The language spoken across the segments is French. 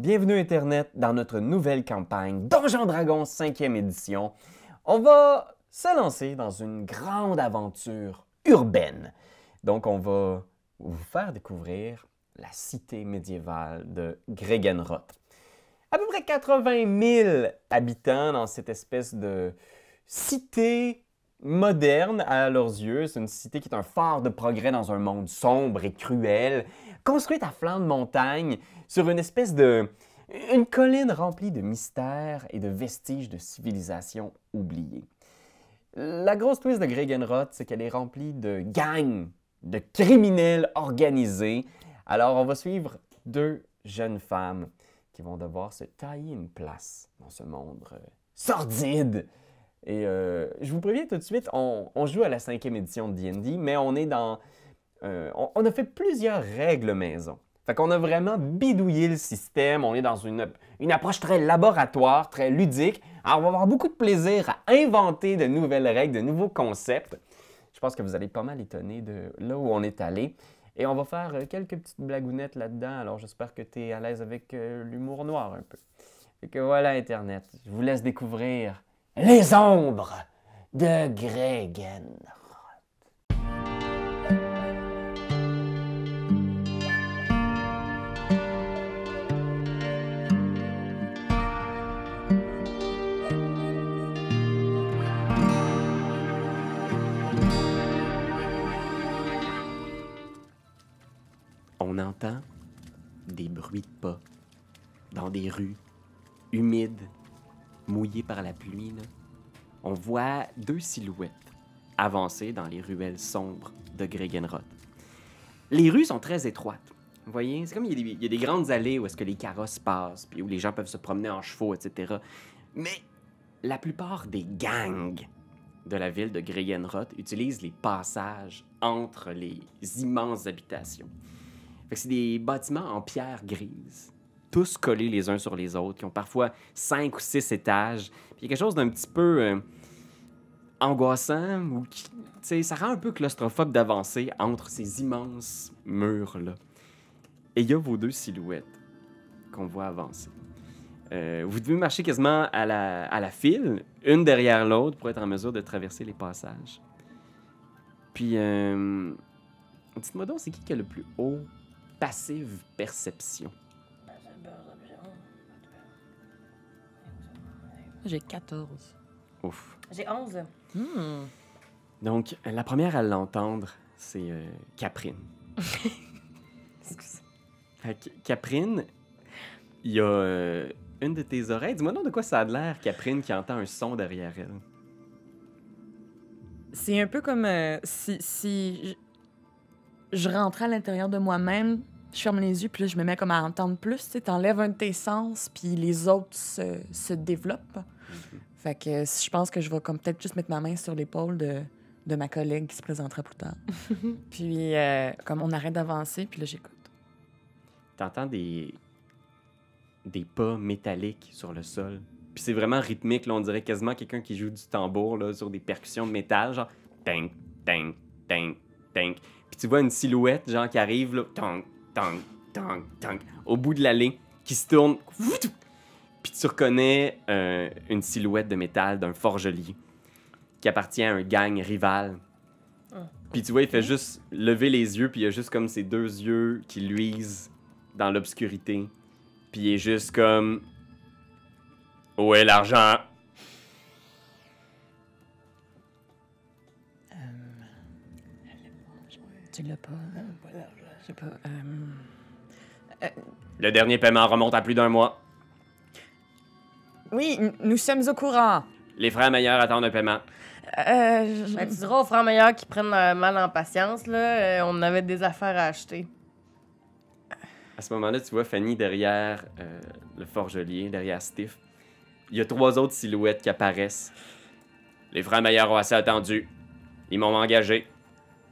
Bienvenue Internet dans notre nouvelle campagne Donjon Dragon 5e édition. On va se lancer dans une grande aventure urbaine. Donc on va vous faire découvrir la cité médiévale de Gregenroth. À peu près 80 000 habitants dans cette espèce de cité moderne à leurs yeux. C'est une cité qui est un phare de progrès dans un monde sombre et cruel, construite à flanc de montagne sur une espèce de... une colline remplie de mystères et de vestiges de civilisation oubliées. La grosse twist de Gregenroth, c'est qu'elle est remplie de gangs, de criminels organisés. Alors, on va suivre deux jeunes femmes qui vont devoir se tailler une place dans ce monde euh, sordide. Et euh, je vous préviens tout de suite, on, on joue à la cinquième édition de D&D, mais on est dans... euh, on, a fait plusieurs règles maison. Fait qu'on a vraiment bidouillé le système. On est dans une, une approche très laboratoire, très ludique. Alors, on va avoir beaucoup de plaisir à inventer de nouvelles règles, de nouveaux concepts. Je pense que vous allez pas mal étonner de là où on est allé. Et on va faire euh, quelques petites blagounettes là-dedans. Alors, j'espère que tu es à l'aise avec euh, l'humour noir un peu. Fait que voilà, Internet. Je vous laisse découvrir les ombres de Gregen. Entend des bruits de pas dans des rues humides, mouillées par la pluie. On voit deux silhouettes avancer dans les ruelles sombres de Gregenroth. Les rues sont très étroites. Vous voyez, c'est comme il y, a des, grandes allées où est-ce que les carrosses passent, puis où les gens peuvent se promener en chevaux, etc. Mais la plupart des gangs de la ville de Gregenroth utilisent les passages entre les immenses habitations. C'est des bâtiments en pierre grise, tous collés les uns sur les autres, qui ont parfois cinq ou six étages. Puis il y a quelque chose d'un petit peu euh, angoissant, ou qui, ça rend un peu claustrophobe d'avancer entre ces immenses murs-là. Et il y a vos deux silhouettes qu'on voit avancer. Euh, vous devez marcher quasiment à la, à la file, une derrière l'autre, pour être en mesure de traverser les passages. Puis, euh, dites-moi donc, c'est qui qui a le plus haut passive perception? J'ai 14. Ouf. J'ai 11. Hmm. Donc, la première à l'entendre, c'est euh, Caprine. Excusez. Fait que, Caprine, il y a euh, une de tes oreilles. Dis-moi donc de quoi ça a l'air, Caprine, qui entend un son derrière elle. C'est un peu comme euh, si, si je, rentrais à l'intérieur de moi-même, je ferme les yeux, puis là, je me mets comme à entendre plus. Tu sais, t'enlèves un de tes sens, puis les autres se, se développent. Fait que je pense que je vais comme peut-être juste mettre ma main sur l'épaule de, de ma collègue qui se présentera plus tard. puis euh, comme on arrête d'avancer, puis là, j'écoute. T'entends des des pas métalliques sur le sol. Puis c'est vraiment rythmique, là, on dirait quasiment quelqu'un qui joue du tambour là, sur des percussions de métal, genre tang, tang, tang, tang. Tu vois une silhouette, genre qui arrive là, tang, tang, tang, tang, au bout de l'allée, qui se tourne. Puis tu reconnais euh, une silhouette de métal d'un forgelier qui appartient à un gang rival. Ah, Puis tu vois, il fait juste lever les yeux, puis il y a juste comme ses deux yeux qui luisent dans l'obscurité. Puis il est juste comme. Où est l'argent? Tu l'as pas? Je sais pas. euh, Le dernier paiement remonte à plus d'un mois. Oui, nous sommes au courant. Les frères meilleurs attendent un paiement. Euh, je- Ben, tu diras aux frères meilleurs qui prennent euh, mal en patience, là, euh, on avait des affaires à acheter. À ce moment-là, tu vois Fanny derrière euh, le forgelier, derrière Stiff. Il y a trois autres silhouettes qui apparaissent. Les frères meilleurs ont assez attendu. Ils m'ont engagé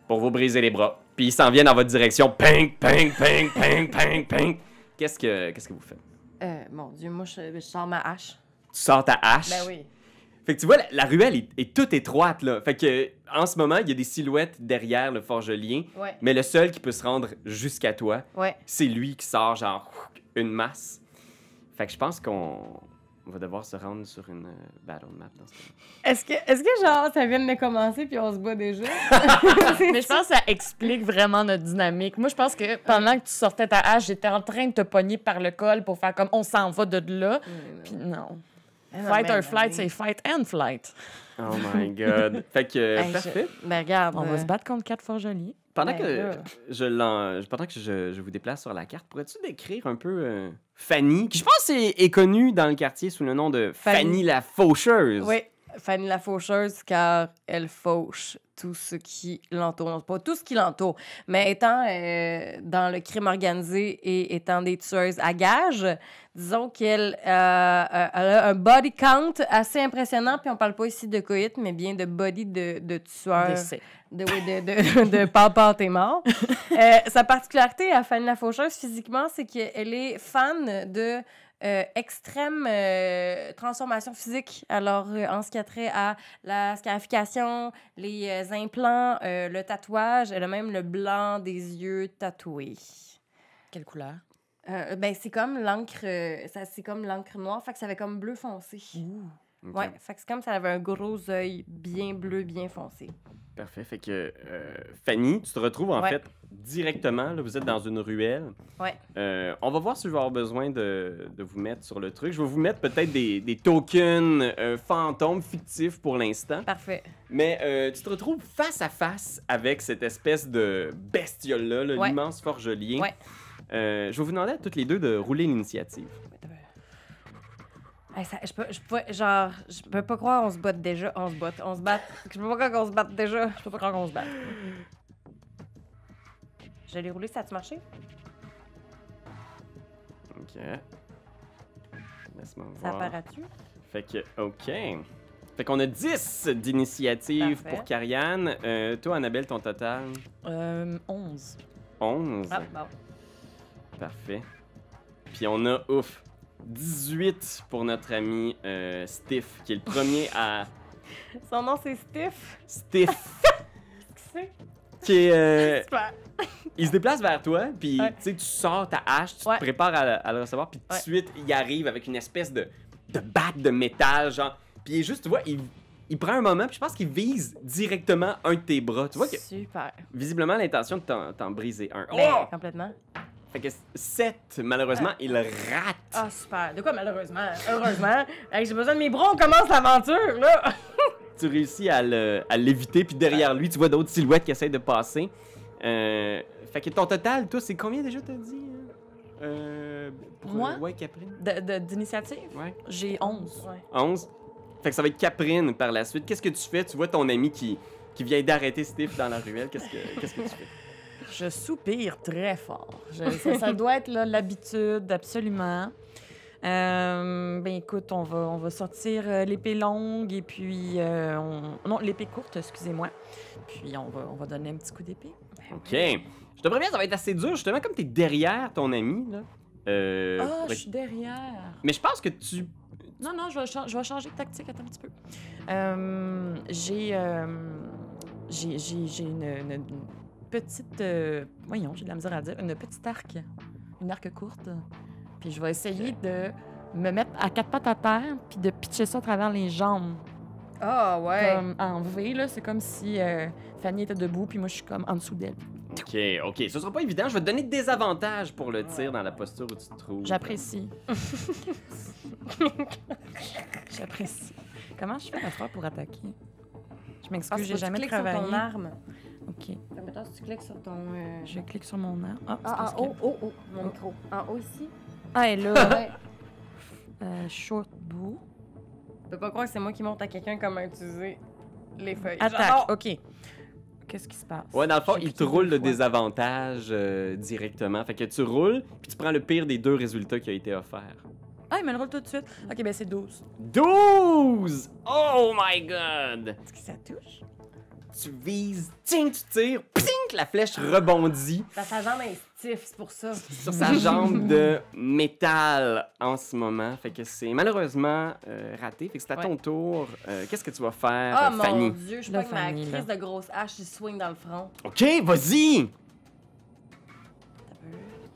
pour vous briser les bras. Puis ils s'en viennent dans votre direction. Ping, ping, ping, ping, ping, ping. Qu'est-ce que, qu'est-ce que vous faites? Euh, mon Dieu, moi, je, je sors ma hache. Tu sors ta hache? Ben oui. Fait que tu vois, la, la ruelle est, est toute étroite, là. Fait que, en ce moment, il y a des silhouettes derrière le forgelier. Ouais, Mais le seul qui peut se rendre jusqu'à toi, ouais. c'est lui qui sort, genre, une masse. Fait que je pense qu'on on va devoir se rendre sur une euh, battle map dans ce cas Est-ce que, est que, genre, ça vient de commencer puis on se bat déjà? Mais je pense que ça explique vraiment notre dynamique. Moi, je pense que pendant que tu sortais ta hache, j'étais en train de te pogner par le col pour faire comme on s'en va de là. Puis non. Fight or flight, c'est fight and flight. Oh my god. fait que, Hey, parfait. je- Ben, regarde. On va euh, se battre contre quatre fois jolies. Pendant Ben, je, pendant que je, je vous déplace sur la carte, pourrais-tu décrire un peu euh, Fanny, qui je pense est, est connue dans le quartier sous le nom de Fanny, Fanny. la Faucheuse? Oui, Fanny la faucheuse, car elle fauche tout ce qui l'entoure. Non, Pas tout ce qui l'entoure, mais étant euh, dans le crime organisé et étant des tueuses à gages, disons qu'elle euh, euh, a un body count assez impressionnant. Puis on parle pas ici de coït, mais bien de body de, de tueur. Décès. de, oui, de, de, de papa, t'es mort. Euh, sa particularité à Fanny la Faucheuse, physiquement, c'est qu'elle est fan de euh, extrême euh, transformation physique. Alors, euh, en ce qui a trait à la scarification, les implants, le tatouage, elle a même le blanc des yeux tatoués. Quelle couleur? Ben, c'est comme l'encre, ça, c'est comme l'encre noire, fait que ça fait comme bleu foncé. Ok, Ouais, fait que c'est comme ça avait un gros œil bien bleu, bien foncé. Parfait. Fait que euh, Fanny, tu te retrouves en Ouais. fait directement. Là, vous êtes dans une ruelle. Ouais. Euh, on va voir si je vais avoir besoin de, de vous mettre sur le truc. Je vais vous mettre peut-être des, des tokens euh, fantômes fictifs pour l'instant. Parfait. Mais euh, tu te retrouves face à face avec cette espèce de bestiole-là, là, Ouais. l'immense forgelier. Ouais. Je vais vous demander à toutes les deux de rouler l'initiative. Hey, ça- je peux, je peux, genre, je peux pas croire on se batte déjà. On se batte, on se bat. Je peux pas croire qu'on se batte déjà. Je peux pas croire qu'on se batte. Je l'ai roulé, ça a-tu marché? OK. Laisse-moi Ça voir. apparaît-tu? Fait que, OK. Fait qu'on a 10 d'initiative Parfait. pour Karianne. Euh, toi, Annabelle, ton total? Euh, 11. 11. Ah, bon. Parfait. Puis on a, ouf, 18 pour notre ami euh, Stiff, qui est le premier à... Son nom, c'est Stiff? Stiff, Qui c'est? qui est... euh, Super. il se déplace vers toi, puis Ouais. tu sais, tu sors ta hache, tu Ouais. te prépares à, à le recevoir, puis tout de Ouais. suite, il arrive avec une espèce de, de batte de métal, genre. Puis il est juste, tu vois, il, il prend un moment, puis je pense qu'il vise directement un de tes bras. Tu vois que, Super. visiblement, l'intention de t'en, t'en briser un. Ben, Oh! complètement. Fait que 7, malheureusement, il rate. Ah, super. De quoi, malheureusement? Heureusement. Hey, J'ai besoin de mes bras, on commence l'aventure, là! Tu réussis à, le- à l'éviter, puis derrière lui, tu vois d'autres silhouettes qui essayent de passer. Euh, fait que ton total, toi, c'est combien déjà, t'as dit? hein? Euh, pour, Moi? euh, ouais, Caprine. D'initiative? Ouais. J'ai 11. Ouais. 11. Fait que ça va être Caprine par la suite. Qu'est-ce que tu fais? Tu vois ton ami qui, qui vient d'arrêter Steve dans la ruelle. Qu'est-ce que, qu'est-ce que tu fais? Je soupire très fort. Je- ça, ça doit être l'habitude, absolument. Euh, ben écoute, on va, on va sortir euh, l'épée longue et puis... euh, on- Non, l'épée courte, excusez-moi. Puis on va, on va donner un petit coup d'épée. OK. Je te préviens, ça va être assez dur, justement, comme t'es derrière ton ami, là. Euh, Ah, je suis derrière. Mais je pense que tu... Non, non, je vais, je vais changer de tactique. Attends un petit peu. Euh, j'ai, euh, j'ai, j'ai, une petite... euh, voyons, j'ai de la misère à dire. Une petite arc. Une arc courte. Puis je vais essayer de me mettre à quatre pattes à terre puis de pitcher ça à travers les jambes. Ah, ouais. Comme en V, là. C'est comme si euh, Fanny était debout puis moi, je suis comme en dessous d'elle. OK, OK. Ce sera pas évident. Je vais te donner des avantages pour le tir dans la posture où tu te trouves. J'apprécie. J'apprécie. Comment je fais la fois pour attaquer? Je Ah, m'excuse, c'est j'ai jamais travaillé. ton arme. OK. Que mettons, si tu cliques sur ton... euh, Je clique sur mon arme. Ah, c'est Ah, parce en que- haut, oh, oh, mon Oh. micro. En haut, ici. Ah, et là, Ouais. euh, short bow. Je peux pas croire que c'est moi qui montre à quelqu'un comment utiliser les feuilles. Attaque, J'adore. OK. Qu'est-ce qui se passe? Ouais, dans le fond, J'ai il te cliqué roule deux le fois. désavantage euh, directement. Fait que tu roules, puis tu prends le pire des deux résultats qui a été offert. Ah, il me le roule tout de suite. OK, ben c'est 12. 12! Oh my god! Est-ce que ça touche? Tu vises, ting, tu tires, ping, la flèche rebondit sa jambe est stiff, c'est pour ça. sur sa jambe de métal en ce moment. Fait que c'est malheureusement euh, raté. Fait que c'est à ton Ouais. tour. Euh, Qu'est-ce que tu vas faire, euh, mon? Dieu, je pas avec ma crise de grosse hache, je swing dans le front. OK, vas-y!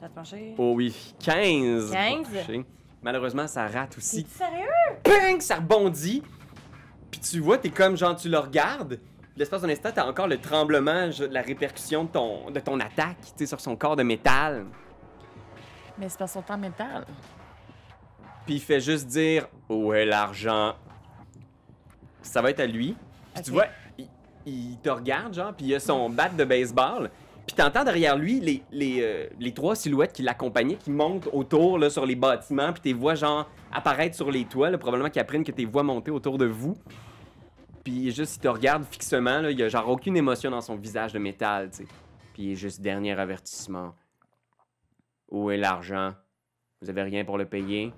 T'as marcher? Oh oui, 15. pour 15? toucher. Malheureusement, ça rate aussi. C'est sérieux? Ping! Ça rebondit. Puis tu vois, t'es comme genre, tu le regardes. L'espace d'un instant, t'as encore le tremblement, je- la répercussion de ton, de ton attaque, tu sais, sur son corps de métal. Mais c'est pas son temps métal. Puis il fait juste dire Où est l'argent Ça va être à lui. Puis tu vois, il, il te regarde, genre, puis il a son bat de baseball. Puis t'entends derrière lui les, les, euh, les trois silhouettes qui l'accompagnaient, qui montent autour là, sur les bâtiments, puis tes voix, genre, apparaître sur les toits, là, probablement qu'ils apprennent que tes voix monter autour de vous. Puis juste, il te regarde fixement, là, il y a genre aucune émotion dans son visage de métal, tu sais. Puis juste dernier avertissement. Où est l'argent? Vous avez rien pour le payer?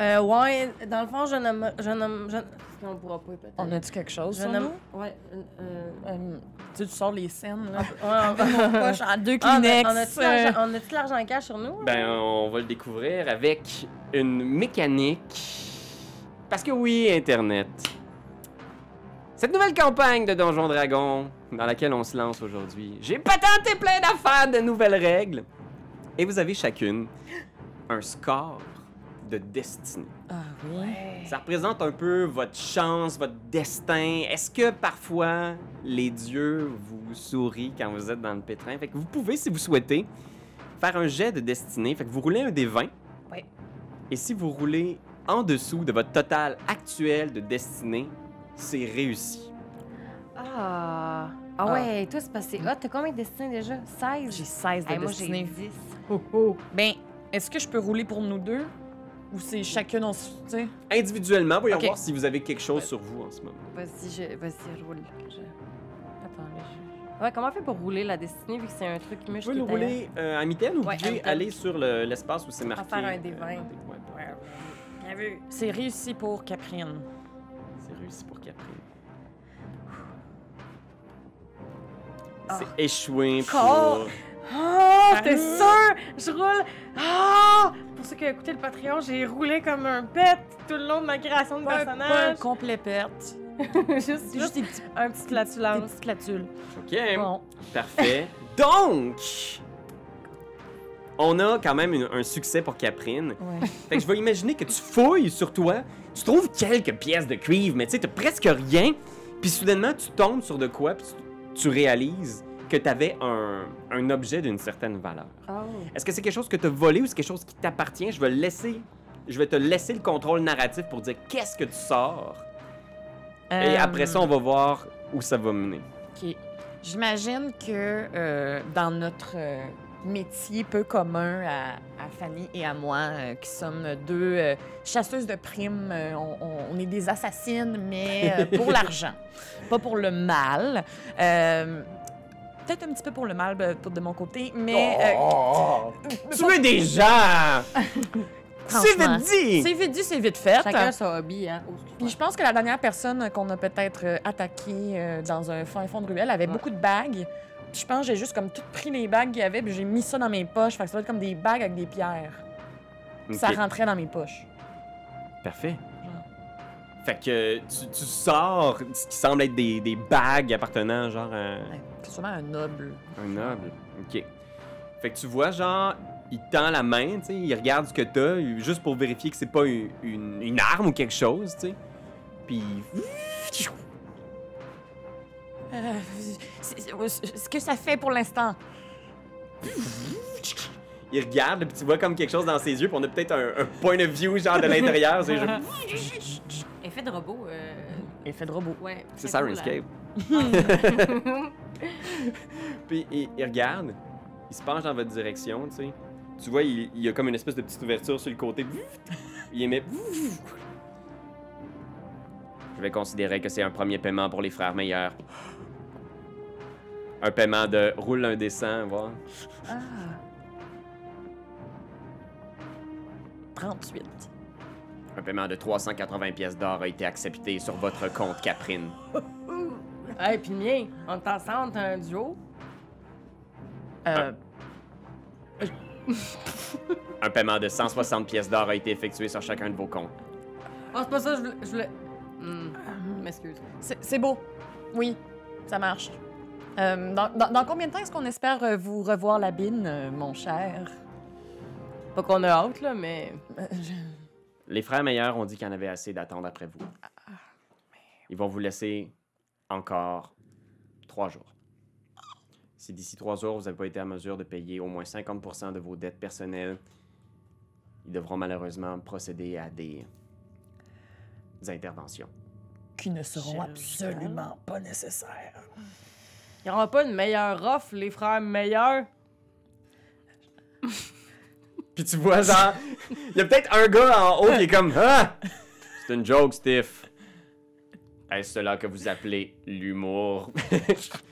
Euh, ouais, dans le fond, je nomme. Je nomme. Je... Non, on pourra pas, peut-être. On a-tu quelque chose Je sur nomme. nous? Ouais. euh, euh, tu sais, tu sors les scènes, là. ouais, Mon on- poche en deux Ah, on a- Kleenex. on a-tu l'argent- l'argent cash sur nous? Ben, on va le découvrir avec une mécanique. Parce que oui, Internet. Cette nouvelle campagne de Donjon Dragon, dans laquelle on se lance aujourd'hui, j'ai patenté plein d'affaires de nouvelles règles. Et vous avez chacune un score de destinée. Ah oui. Ça représente un peu votre chance, votre destin. Est-ce que parfois les dieux vous sourient quand vous êtes dans le pétrin? Fait que vous pouvez, si vous souhaitez, faire un jet de destinée. Fait que vous roulez un des 20. Oui. Et si vous roulez en dessous de votre total actuel de destinée, c'est réussi. Ah. Ah ouais, toi, c'est passé. Ah, t'as combien de destins déjà? 16? J'ai 16 de Hey, moi, j'ai destinée. 10. Ben, est-ce que je peux rouler pour nous deux? Ou c'est chacun on se. Tu sais? Individuellement, voyons Ok. voir si vous avez quelque chose sur vous en ce moment. Vas-y, je... vas-y, roule. Je... Attends, là, je... Ouais, comment on fait pour rouler la destinée vu que c'est un truc qui me Vous pouvez le rouler euh, à mitaine ou vous à pouvez aller sur le- l'espace où c'est marqué. faire un des euh, 20. ouais, Bien vu. C'est réussi pour Caprine. C'est réussi pour Catherine. Ah. C'est échoué pour. Encore? Ah, t'es sûr? Je roule. Ah! Pour ceux qui ont écouté le Patreon, j'ai roulé comme un bête tout le long de ma création de Pas, pas un personnage. complet perte. juste, juste des petits, un petit des flatulence. petites. Ok, Bon. parfait. Donc, on a quand même une- un succès pour Caprine. Ouais. Fait que je vais imaginer que tu fouilles sur toi, tu trouves quelques pièces de cuivre, mais tu sais, t'as presque rien. Puis soudainement, tu tombes sur de quoi, puis tu, tu réalises que t'avais un, un objet d'une certaine valeur. Oh. Est-ce que c'est quelque chose que tu as volé ou c'est quelque chose qui t'appartient? Je vais laisser. Je vais te laisser le contrôle narratif pour dire qu'est-ce que tu sors. Et Euh, après ça, on va voir où ça va mener. OK. J'imagine que euh, dans notre euh, métier peu commun à, à Fanny et à moi, euh, qui sommes deux euh, chasseuses de primes, euh, on, est des assassines, mais euh, pour l'argent, pas pour le mal. Euh, Peut-être un petit peu pour le mal de mon côté, mais euh, Oh! tu es des gens! C'est vite dit! c'est vite dit, c'est vite fait. Chacun son hobby, hein. Oh. Puis je pense que la dernière personne qu'on a peut-être attaquée dans un fin fond de ruelle avait Ouais. beaucoup de bagues. Je pense que j'ai juste comme tout pris les bagues qu'il y avait, puis j'ai mis ça dans mes poches. Fait que ça doit être comme des bagues avec des pierres. Puis Ça rentrait dans mes poches. Parfait. Fait que tu, tu sors ce qui semble être des, des bagues appartenant genre à Ouais, sûrement un noble. un noble. Ok. Fait que tu vois, genre, il tend la main, tu sais, il regarde ce que t'as, juste pour vérifier que c'est pas une, une- une arme ou quelque chose, tu sais. Puis. Euh, ce que ça fait pour l'instant. Il regarde, puis tu vois comme quelque chose dans ses yeux, puis on a peut-être un, un point of view, genre de l'intérieur. c'est juste- Effet de robot. Euh... Effet de robot. Ouais. C'est Sirenscape. hein. Puis il, il regarde, il se penche dans votre direction, tu sais. Tu vois, il, il y a comme une espèce de petite ouverture sur le côté. Il émet. Je vais considérer que c'est un premier paiement pour les frères meilleurs. Un paiement de roule un dessin, voir. Ah. 38. Un paiement de 380 pièces d'or a été accepté sur votre compte Caprine. Hey, puis le mien, on ensemble, t'as un duo? Euh, Un paiement de 160 pièces d'or a été effectué sur chacun de vos comptes. Oh, c'est pas ça, je voulais. Je voulais... Hmm, m'excuse. c'est beau. Oui, ça marche. Euh, dans, dans- dans combien de temps est-ce qu'on espère euh, vous revoir la bine, euh, mon cher? Pas qu'on a hâte, là, mais. Les frères meilleurs ont dit qu'il y en avait assez d'attendre après vous. Ils vont vous laisser encore trois jours. Si d'ici trois jours, vous n'avez pas été en mesure de payer au moins 50% de vos dettes personnelles, ils devront malheureusement procéder à des interventions. Qui ne seront absolument pas nécessaires. Il n'y aura pas une meilleure offre, les frères meilleurs. Puis tu vois, genre, il y a peut-être un gars en haut qui est comme Ah! C'est une joke, Steve. Est-ce cela que vous appelez l'humour?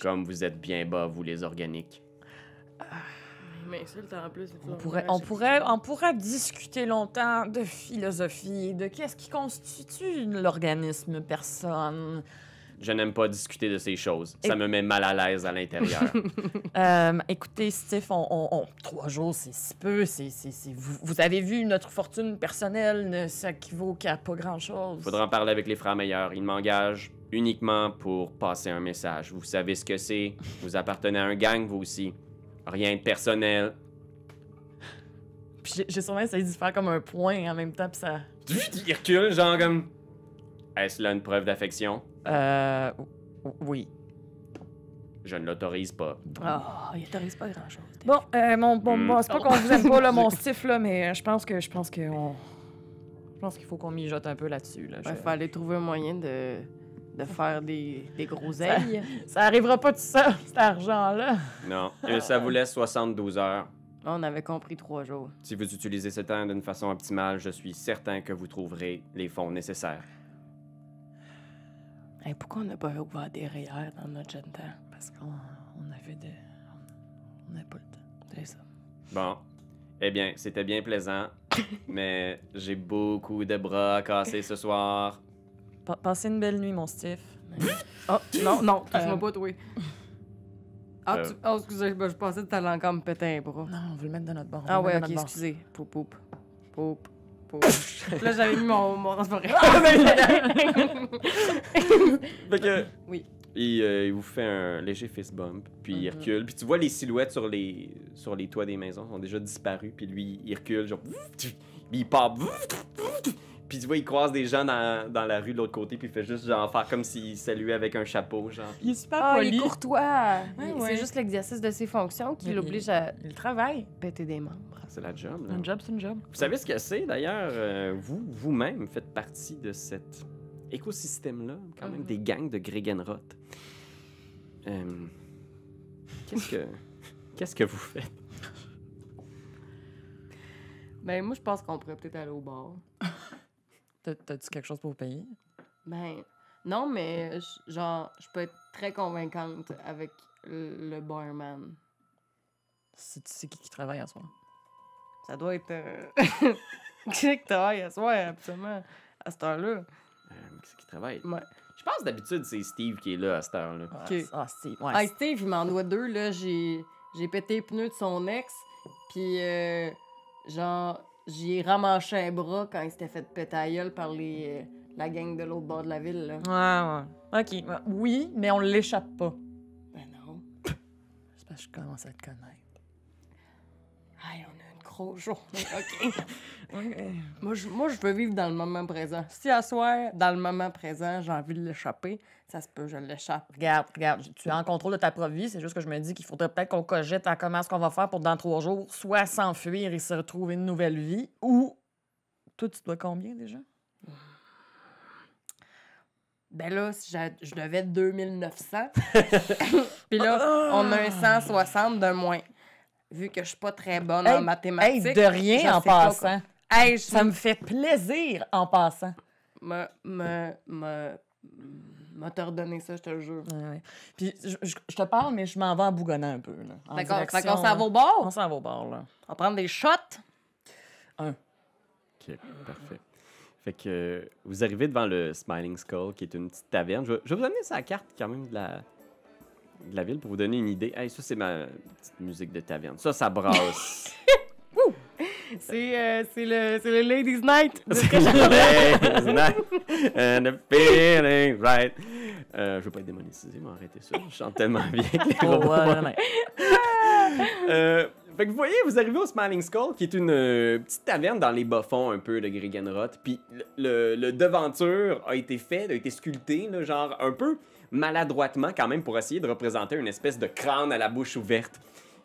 Comme vous êtes bien bas, vous les organiques. Il m'insulte en plus. On pourrait, on, pourrait, on pourrait discuter longtemps de philosophie, de qu'est-ce qui constitue l'organisme personne. Je n'aime pas discuter de ces choses. Ça Et- me met mal à l'aise à l'intérieur. Euh, écoutez, Steve, on, on- on- trois jours, c'est si peu. c'est vous, vous avez vu, notre fortune personnelle ne s'équivaut qu'à pas grand-chose. Faudra en parler avec les frères meilleurs. Ils m'engagent uniquement pour passer un message. Vous savez ce que c'est. Vous appartenez à un gang, vous aussi. Rien de personnel. Puis j'ai sûrement essayé de faire comme un point en même temps, puis ça... Il recule, genre comme. Est-ce là une preuve d'affection? Euh... Oui. Je ne l'autorise pas. Ah, il autorise pas grand-chose. Bon, euh, mon, bon, Hmm. bon, c'est pas qu'on vous aime pas, là, mon stif, là, mais euh, je pense que... Je pense que... on- Je pense qu'il faut qu'on mijote un peu là-dessus, là. Il Je- fallait trouver un moyen de, de faire des, des groseilles. Ça arrivera pas tout ça, cet argent-là. Non. Euh, Ça vous laisse 72 heures. On avait compris trois jours. Si vous utilisez ce temps d'une façon optimale, je suis certain que vous trouverez les fonds nécessaires. Hey, pourquoi on n'a pas ouvert des REER dans notre jeune temps? Parce qu'on on avait de... On n'avait pas le temps. C'est ça. Bon. Eh bien, c'était bien plaisant, mais j'ai beaucoup de bras à casser ce soir. Pa- Passez une belle nuit, mon Steve. Oh, non, non, Euh, touche-moi pas, toi. Ah, Euh. tu... oh, excusez, je pensais que t'allais encore me péter un bras. Non, on veut le mettre de notre bord. on Ah ouais, ok, excusez. Poup, poup. Poup, là, j'avais mis mon... mon... c'est pas vrai. Fait que. Oui. Il, euh, il vous fait un léger fist bump, puis il Mhm. recule. Puis tu vois les silhouettes sur les, sur les toits des maisons sont déjà disparues, puis lui, il recule, genre. Puis il part. Puis tu vois, il croise des gens dans, dans la rue de l'autre côté, puis il fait juste genre faire comme s'il saluait avec un chapeau, genre. Il est super Ah, poli. il est courtois. Ouais, Il- ouais. C'est juste l'exercice de ses fonctions qui l'oblige à Il travaille. péter des membres. C'est la job, là. Un job, c'est un job. Vous savez ce que c'est d'ailleurs? euh, vous, vous-même faites partie de cet écosystème-là, quand même, Mhm. des gangs de Gregenroth. Euh, qu'est-ce que. Qu'est-ce que vous faites? Ben, moi, je pense qu'on pourrait peut-être aller au bar. T'as- T'as-tu quelque chose pour payer? Ben, non, mais je- genre, je peux être très convaincante avec le barman. C'est tu sais qui qui travaille à soir? Ça doit être. euh, Qui c'est que travaille à soir, absolument, à cette heure-là? Euh, qu'est-ce qui travaille? Ouais. Je pense d'habitude c'est Steve qui est là à cette heure-là. Ah, Ok. Ah, Steve. Ouais. Ah, Steve, il m'en doit deux, là. J'ai j'ai pété les pneus de son ex, puis euh, genre, j'y ai ramanché un bras quand il s'était fait péter par les, euh, la gang de l'autre bord de la ville, là. Ouais, ouais. Ok. Oui, mais on l'échappe pas. Ben non. C'est parce que je commence à te connaître. Aïe, on grosse journée, OK. Moi, je, moi, je veux vivre dans le moment présent. Si à soir, dans le moment présent, j'ai envie de l'échapper, ça se peut, je l'échappe. Regarde, regarde, tu es en contrôle de ta propre vie. C'est juste que je me dis qu'il faudrait peut-être qu'on cogite à comment est-ce qu'on va faire pour dans trois jours, soit s'enfuir et se retrouver une nouvelle vie, ou. Toi, tu dois combien déjà? Ben là, si je devais 2900. Puis là, on a un 160 de moins. Vu que je suis pas très bonne Hey, en mathématiques. Hey, de rien en passant. quoi- Hey, je Ça me fait plaisir en passant. me, me, me, m'a te redonné ça, je te le jure. Ouais, ouais. Puis je, je- je te parle, mais je m'en vais en bougonnant un peu. D'accord, qu'on s'en va au On bord? s'en va au bar, là. On va prendre des shots? Ok, parfait. Fait que euh, vous arrivez devant le Smiling Skull, qui est une petite taverne. Je vais, je vais vous amener sa carte quand même de la, de la ville pour vous donner une idée. Hey, ça, c'est ma petite musique de taverne. Ça, ça brasse. C'est euh, c'est le, le Ladies Night. C'est j'ai- Ladies night and the feeling right. Euh, je veux pas être démonétisé, mais arrêtez ça. Je chante tellement bien que les Oh, robots. Euh, Fait que vous voyez, vous arrivez au Smiling Skull, qui est une euh, petite taverne dans les bas-fonds un peu de Gregenroth. Puis le, le- le devanture a été fait, a été sculpté, là, genre un peu maladroitement quand même pour essayer de représenter une espèce de crâne à la bouche ouverte.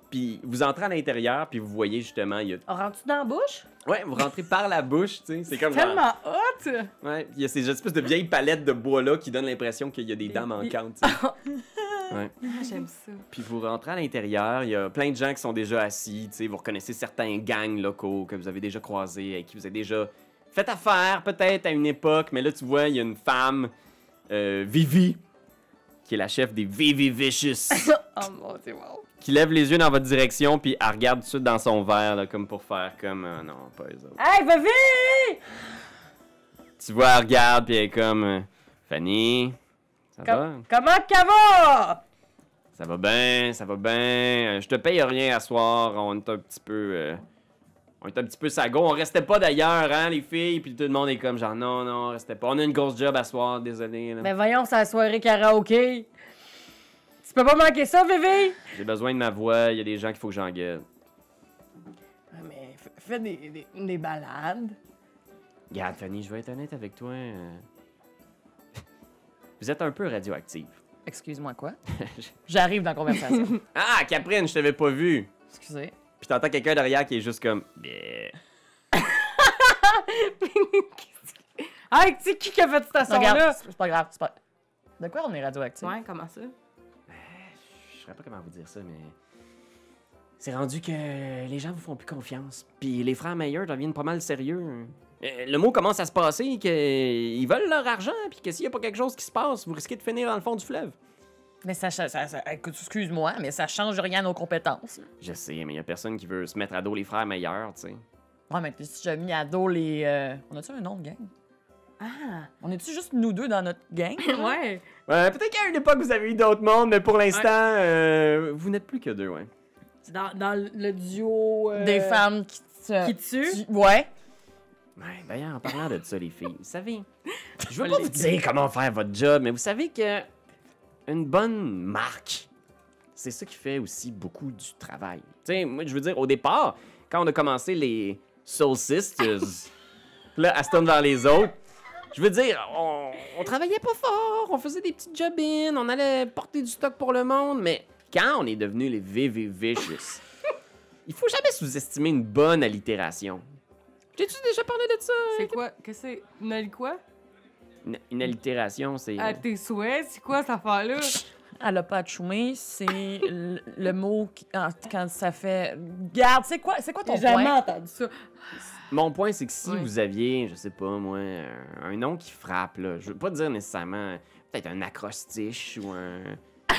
Puis vous entrez à l'intérieur, puis vous voyez justement, il y a... On rentre-tu dans la bouche? Ouais, vous rentrez par la bouche, tu sais, c'est comme... Tellement hot! Ouais, puis il y a ces espèces de vieilles palettes de bois-là qui donnent l'impression qu'il y a des dents manquantes, tu sais. Ouais. Ah, J'aime ça. Puis vous rentrez à l'intérieur, il y a plein de gens qui sont déjà assis, tu sais, vous reconnaissez certains gangs locaux que vous avez déjà croisés, avec qui vous avez déjà fait affaire peut-être à une époque, mais là tu vois, il y a une femme, euh, Vivi, qui est la chef des Vivi Vicious, Oh mon dieu, wow. qui lève les yeux dans votre direction, puis elle regarde tout de suite dans son verre, là, comme pour faire comme, Ah non, pas eux autres. Hey, Vivi! Tu vois, elle regarde, puis elle est comme, euh, Fanny, ça va? Com- comment qu'elle va? Ça va bien, ça va bien. Euh, Je te paye rien à soir. On est un petit peu. euh, on est un petit peu sago. On restait pas d'ailleurs, hein, les filles. Puis tout le monde est comme genre, non, non, on restait pas. On a une grosse job à soir, désolé. là. Ben voyons, c'est la soirée karaoké. Tu peux pas manquer ça, Vivi? J'ai besoin de ma voix. Il y a des gens qu'il faut que j'engueule. Mais fais des, des, des balades. Regarde, Fanny, je vais être honnête avec toi. euh, Vous êtes un peu radioactive. Excuse-moi, quoi? J'arrive dans la conversation. Ah, Caprine, je t'avais pas vu. Excusez. Puis t'entends quelqu'un derrière qui est juste comme. Hey, tu sais qui qui a fait cette regarde, c'est pas grave. c'est Pas... De quoi on est radioactif? Ouais, comment ça? Je saurais pas comment vous dire ça, mais. C'est rendu que les gens vous font plus confiance. Puis les frères Meilleurs deviennent pas mal sérieux. Euh, Le mot commence à se passer qu'ils veulent leur argent, puis que s'il y a pas quelque chose qui se passe, vous risquez de finir dans le fond du fleuve. Mais ça, ça, ça- ça- écoute, excuse-moi, mais ça change rien à nos compétences. Je sais, mais il y a personne qui veut se mettre à dos les frères Meilleurs, tu sais. Ouais, mais si j'ai mis à dos les. euh, On a-tu un nom de gang? Ah, On est-tu juste nous deux dans notre gang? ouais. Ouais, peut-être qu'à une époque vous avez eu d'autres mondes, mais pour l'instant, euh, vous n'êtes plus que deux, ouais. C'est dans, dans le duo... euh, Des femmes qui te. Qui tuent? tu- Ouais. Ouais, d'ailleurs, en parlant de ça, les filles, vous savez, je veux pas vous dire comment faire votre job, mais vous savez que une bonne marque, c'est ça qui fait aussi beaucoup du travail. Tu sais, moi, je veux dire, au départ, quand on a commencé les Soul Sisters, là, à se tourne vers les autres, je veux dire, on, on travaillait pas fort, on faisait des petites job-ins, on allait porter du stock pour le monde, mais quand on est devenu les VV Vicious, il faut jamais sous-estimer une bonne allitération. J'ai-tu déjà parlé de ça? C'est quoi? Qu'est-ce que c'est? Une quoi? Une, une allitération, c'est. À tes souhaits, c'est quoi cette affaire-là? Elle a pas à choumer, c'est le, le mot qui- ah, quand ça fait. Garde, c'est quoi, c'est quoi ton J'ai jamais point? entendu ça. Mon point, c'est que si vous aviez, je sais pas moi, un, un nom qui frappe, là, je veux pas dire nécessairement peut-être un acrostiche ou un.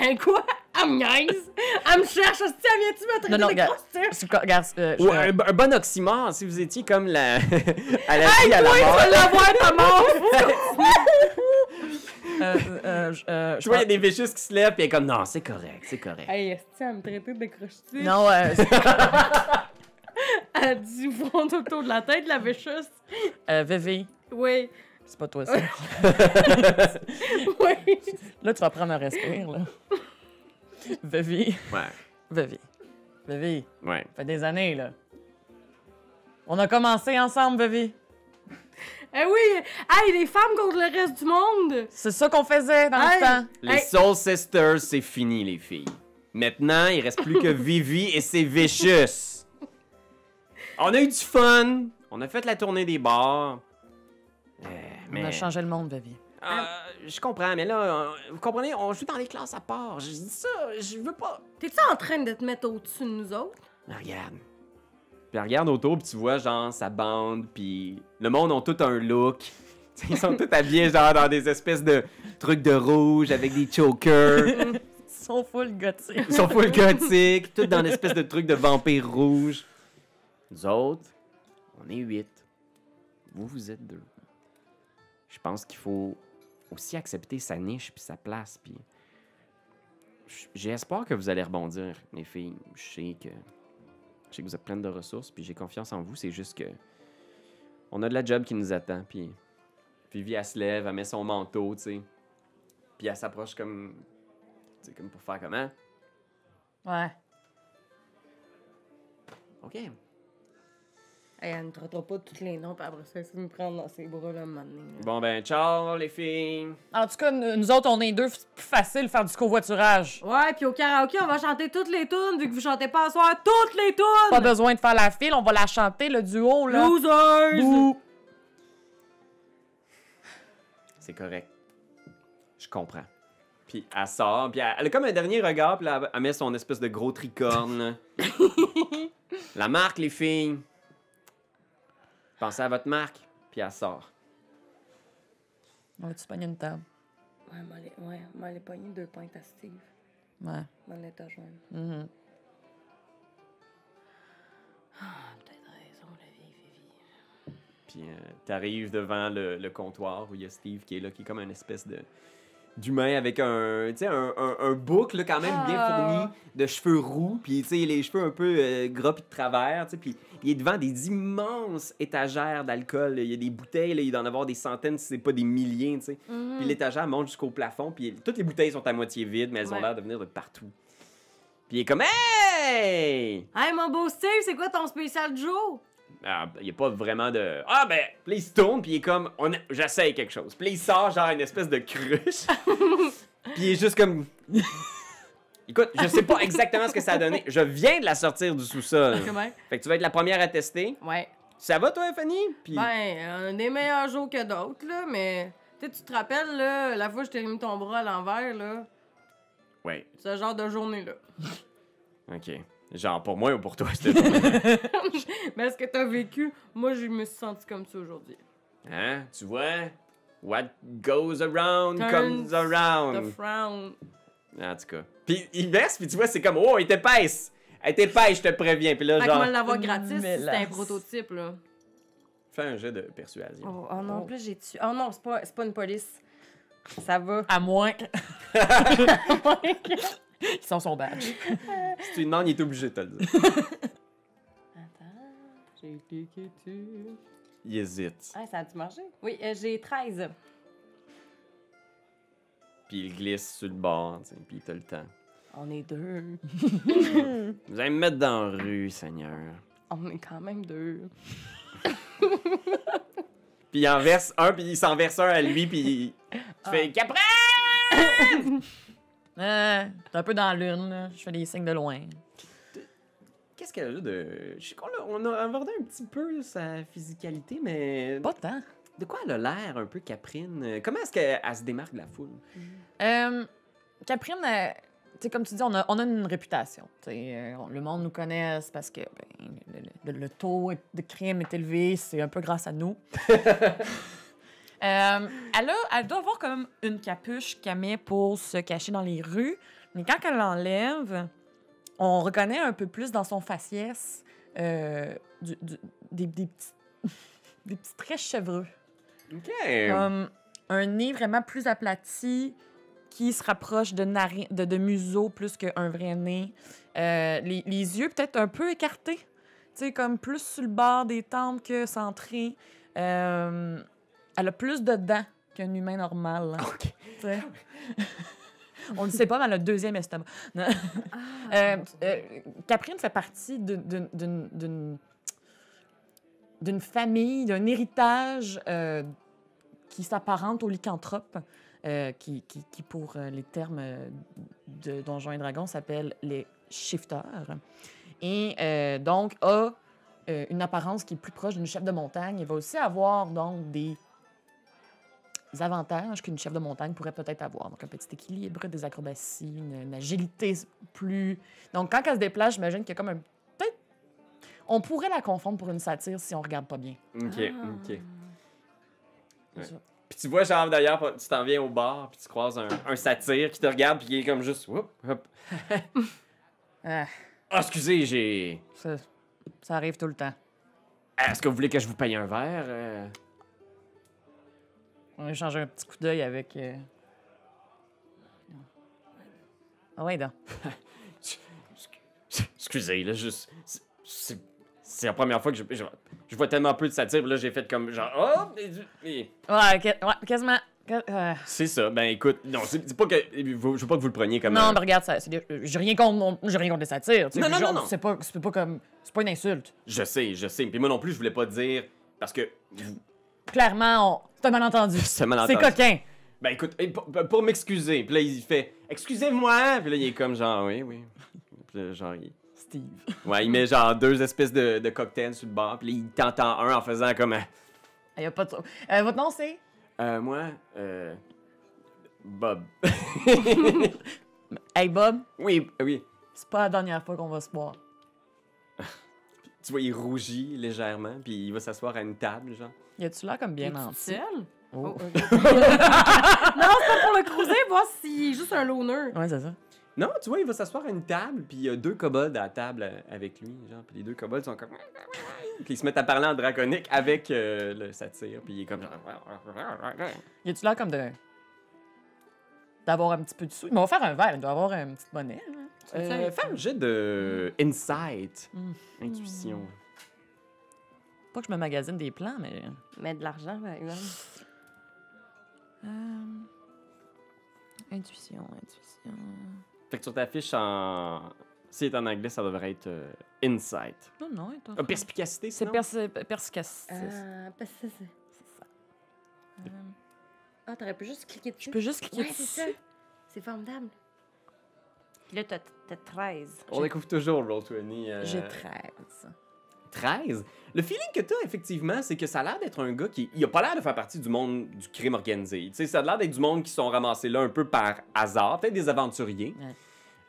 Un quoi? Elle me niaise! Elle me cherche, hostie, elle vient-tu me traiter Non, non, de regarde. prostituée? C'est Regarde, euh, Ou un, un bon oxymore, si vous étiez comme la. à la vie, à la mort. l'avoir, ta mort! euh, euh, je- euh, Tu vois, il y a des vicious qui se lèvent, puis elle est comme, non, c'est correct, c'est correct. Hey, est-ce que elle me traitait de prostituée? Non, euh, c'est- Elle a du front autour de la tête, la vécheuse. euh, Vivi, Oui, c'est pas toi ça. oui. Là, tu vas prendre un respire, là. Vivi, Ouais, Vivi, Vivi, ouais. ça fait des années, là. On a commencé ensemble, Vivi. Eh oui! Hey, les femmes contre le reste du monde! C'est ça qu'on faisait dans Hey! le temps. Les Hey. Soul Sisters, c'est fini, les filles. Maintenant, il reste plus que Vivi et ses vicious. On a eu du fun. On a fait la tournée des bars. Euh, mais... On a changé le monde, Vivi. Euh, je comprends, mais là, euh, vous comprenez, on joue dans les classes à part. Je dis ça, je veux pas. T'es-tu en train de te mettre au-dessus de nous autres? Mais regarde. Puis regarde autour, puis tu vois, genre, sa bande, puis le monde ont tout un look. Ils sont tous habillés, genre, dans des espèces de trucs de rouge avec des chokers. Ils sont full gothiques. Ils sont full gothiques, tous dans l'espèce de truc de vampire rouge. Nous autres, on est huit. Vous, vous êtes deux. Je pense qu'il faut aussi accepter sa niche puis sa place. Puis J- j'ai espoir que vous allez rebondir, mes filles. Je sais que je sais que vous êtes pleines de ressources, puis j'ai confiance en vous. C'est juste que on a de la job qui nous attend. Puis Vivi, elle se lève, elle met son manteau, tu sais. Puis elle s'approche comme, tu sais, comme pour faire comment? Ouais. OK. Elle ne traitera pas tous les noms, puis après ça, elle me prendre dans ses bras, là, un moment donné, là. Bon, ben, ciao, les filles. En tout cas, nous nous autres, on est deux, c'est plus facile de faire du covoiturage. Ouais, puis au karaoké, on va chanter toutes les tunes, vu que vous chantez pas à soir toutes les tunes! Pas besoin de faire la file, on va la chanter, le duo, là. Losers! Bouh. C'est correct. Je comprends. Puis elle sort, puis elle, elle a comme un dernier regard, puis là, elle- elle met son espèce de gros tricorne. là. La marque, les filles. Pensez à votre marque, puis elle sort. On va-tu pogner une table? Ouais, m'aller ouais, m'aller pogner deux pintes à Steve. Ouais. M'aller te joindre. Mhm. Ah, peut-être raison, la vieille Fifi. Puis euh, t'arrives devant le, le comptoir où il y a Steve qui est là, qui est comme une espèce de d'humain avec un, un, un, un bouc là, quand même bien Ah. fourni, de cheveux roux, puis les cheveux un peu euh, gras puis de travers, puis il est devant des immenses étagères d'alcool. Il y a des bouteilles, là, il doit en avoir des centaines, si c'est pas des milliers, tu sais. Mhm. Puis l'étagère monte jusqu'au plafond, puis toutes les bouteilles sont à moitié vides, mais elles ont l'air de venir de partout. Puis il est comme Hey! Hey, mon beau Steve, c'est quoi ton spécial? Ah, il n'y a pas vraiment de. Ah, ben, puis il se tourne, puis il est comme. On a- J'essaye quelque chose. Puis il sort, genre, une espèce de cruche. puis il est juste comme. Écoute, je sais pas exactement ce que ça a donné. Je viens de la sortir du sous-sol. Fait que tu vas être la première à tester. Ouais. Ça va, toi, Fanny? Puis. Ben, on a des meilleurs jours que d'autres, là, mais. Tu tu te rappelles, là, la fois que je t'ai mis ton bras à l'envers, là, Ouais, ce genre de journée-là. ok. Genre, pour moi ou pour toi, journée? Mais ce que t'as vécu, moi, je me suis senti comme ça aujourd'hui. Hein? Tu vois? What goes around Turns comes around. The frown. En tout cas. Puis il verse, puis tu vois, c'est comme, oh, elle est épaisse. Elle est épaisse, je te préviens. Puis là, Fait qu'on genre, va l'avoir gratis si mélasse. c'était un prototype, là. fais un jet de persuasion. Oh, oh non, en plus, j'ai tué. Oh non, c'est pas, c'est pas une police. Ça va. À moins. Ils sont son badge. Si tu lui demandes, il est obligé de te le dire. Attends, j'ai cliqué dessus. Il hésite. Ah, ça a-tu marché? Oui, euh, j'ai 13. Puis il glisse sur le bord, tu sais, puis t'as le temps. On est deux. Vous allez me mettre dans la rue, Seigneur. On est quand même deux. Puis il en verse un, puis il s'en verse un à lui, puis tu Ah. fais Capra! Euh, T'es un peu dans lune, là. Je fais des signes de loin. Qu'est-ce qu'elle a de. Je sais qu'on a, on a abordé un petit peu sa physicalité, mais. Pas tant. De quoi elle a l'air un peu caprine? Comment est-ce qu'elle elle se démarque de la foule? Euh, Caprine, euh, tu sais, comme tu dis, on a, on a une réputation. Tu sais, euh, on- le monde nous connaît c'est parce que ben, le, le- le taux de crime est élevé, c'est un peu grâce à nous. Euh, elle, a, elle doit avoir comme une capuche qu'elle met pour se cacher dans les rues, mais quand elle l'enlève, on reconnaît un peu plus dans son faciès euh, du- du- des, des petits, des petits traits chevreux. Ok. Comme un nez vraiment plus aplati qui se rapproche de, nari- de, de museau plus qu'un vrai nez. Euh, les, les yeux peut-être un peu écartés. Tu sais, comme plus sur le bord des tempes que centrés. Euh, elle a plus de dents qu'un humain normal. là, Ok. tu sais. On ne sait pas, mais elle a le deuxième estomac. Non. Euh, euh, Caprine fait partie d'une- famille, d'un héritage euh, qui s'apparente aux lycanthropes, euh, qui, qui, qui, pour les termes de Donjons et Dragons, s'appellent les shifters. Et euh, donc a une apparence qui est plus proche d'une chef de montagne. Il va aussi avoir donc des avantages qu'une chef de montagne pourrait peut-être avoir. Donc, un petit équilibre, des acrobaties, une, une agilité plus... Donc, quand elle se déplace, j'imagine qu'il y a comme un... Peut-être... On pourrait la confondre pour une satire si on regarde pas bien. Ok, Ah. ok. Ouais. Puis tu vois, genre, d'ailleurs, tu t'en viens au bar, puis tu croises un, un satyre qui te regarde, puis qui est comme juste. Whoop, hop. Ah, Ah, excusez, j'ai. ça, ça arrive tout le temps. Est-ce que vous voulez que je vous paye un verre? euh? On a échangé un petit coup d'œil avec... euh, Ah ouais, donc. Excusez, là, juste. c'est- la première fois que je, je, je vois tellement peu de satire, là, j'ai fait comme genre. Oh! et- et- Ouais, que- ouais, quasiment. Euh, C'est ça. Ben écoute, non, c'est pas que. Je veux pas que vous le preniez comme. Non, mais regarde, ça, j'ai rien contre, j'ai rien contre les satires. tu sais, Non, non, non, non. C'est pas, c'est pas comme, c'est pas une insulte. Je sais, je sais. Puis moi non plus, je voulais pas dire. Parce que. Clairement, on... c'est un malentendu. C'est C'est malentendu. coquin. Ben écoute, pour, pour m'excuser. Puis là, il fait Excusez-moi. Puis là, il est comme genre, oui, oui. Puis là, genre, il. Steve. Ouais, il met genre deux espèces de, de cocktails sur le bord. Puis là, il t'entend un en faisant comme. Il y a pas de... Euh, votre nom, c'est? Euh, moi, euh. Bob. Hey, Bob, oui, oui. c'est pas la dernière fois qu'on va se voir. Tu vois, il rougit légèrement. Puis il va s'asseoir à une table, genre. Y a-tu l'air comme bien seul? Oh. Oh, ok. non, c'est pas pour le cruiser, voir s'il est juste un loner. Ouais, c'est ça. Non, tu vois, il va s'asseoir à une table, puis il y a deux kobolds à la table euh, avec lui, genre, puis les deux kobolds sont comme... Puis ils se mettent à parler en draconique avec euh, le satyre, puis il est comme genre... Y a-tu l'air comme de. d'avoir un petit peu de sous? Mais on va faire un verre, il doit avoir un petit bonnet. là. Euh, fais un jet de insight, Mm. intuition. Pas que je me magasine des plans, mais. Mets de l'argent, par exemple. Euh... Intuition, intuition. Fait que sur ta fiche en... Si c'est en anglais, ça devrait être euh, insight. Non, non, attends. Ah, perspicacité, C'est pers perspicacité. Ah, parce que c'est... C'est ça. Ah, t'aurais pu juste cliquer dessus. Je peux juste cliquer Ouais, c'est ça. dessus. C'est formidable. Puis là, t'as t'as 13. On découvre toujours Roll20. euh, J'ai 13. 13. Le feeling que tu as, effectivement, c'est que ça a l'air d'être un gars qui. Il a pas l'air de faire partie du monde du crime organisé. Tu sais, ça a l'air d'être du monde qui sont ramassés là un peu par hasard, peut-être des aventuriers. Ouais.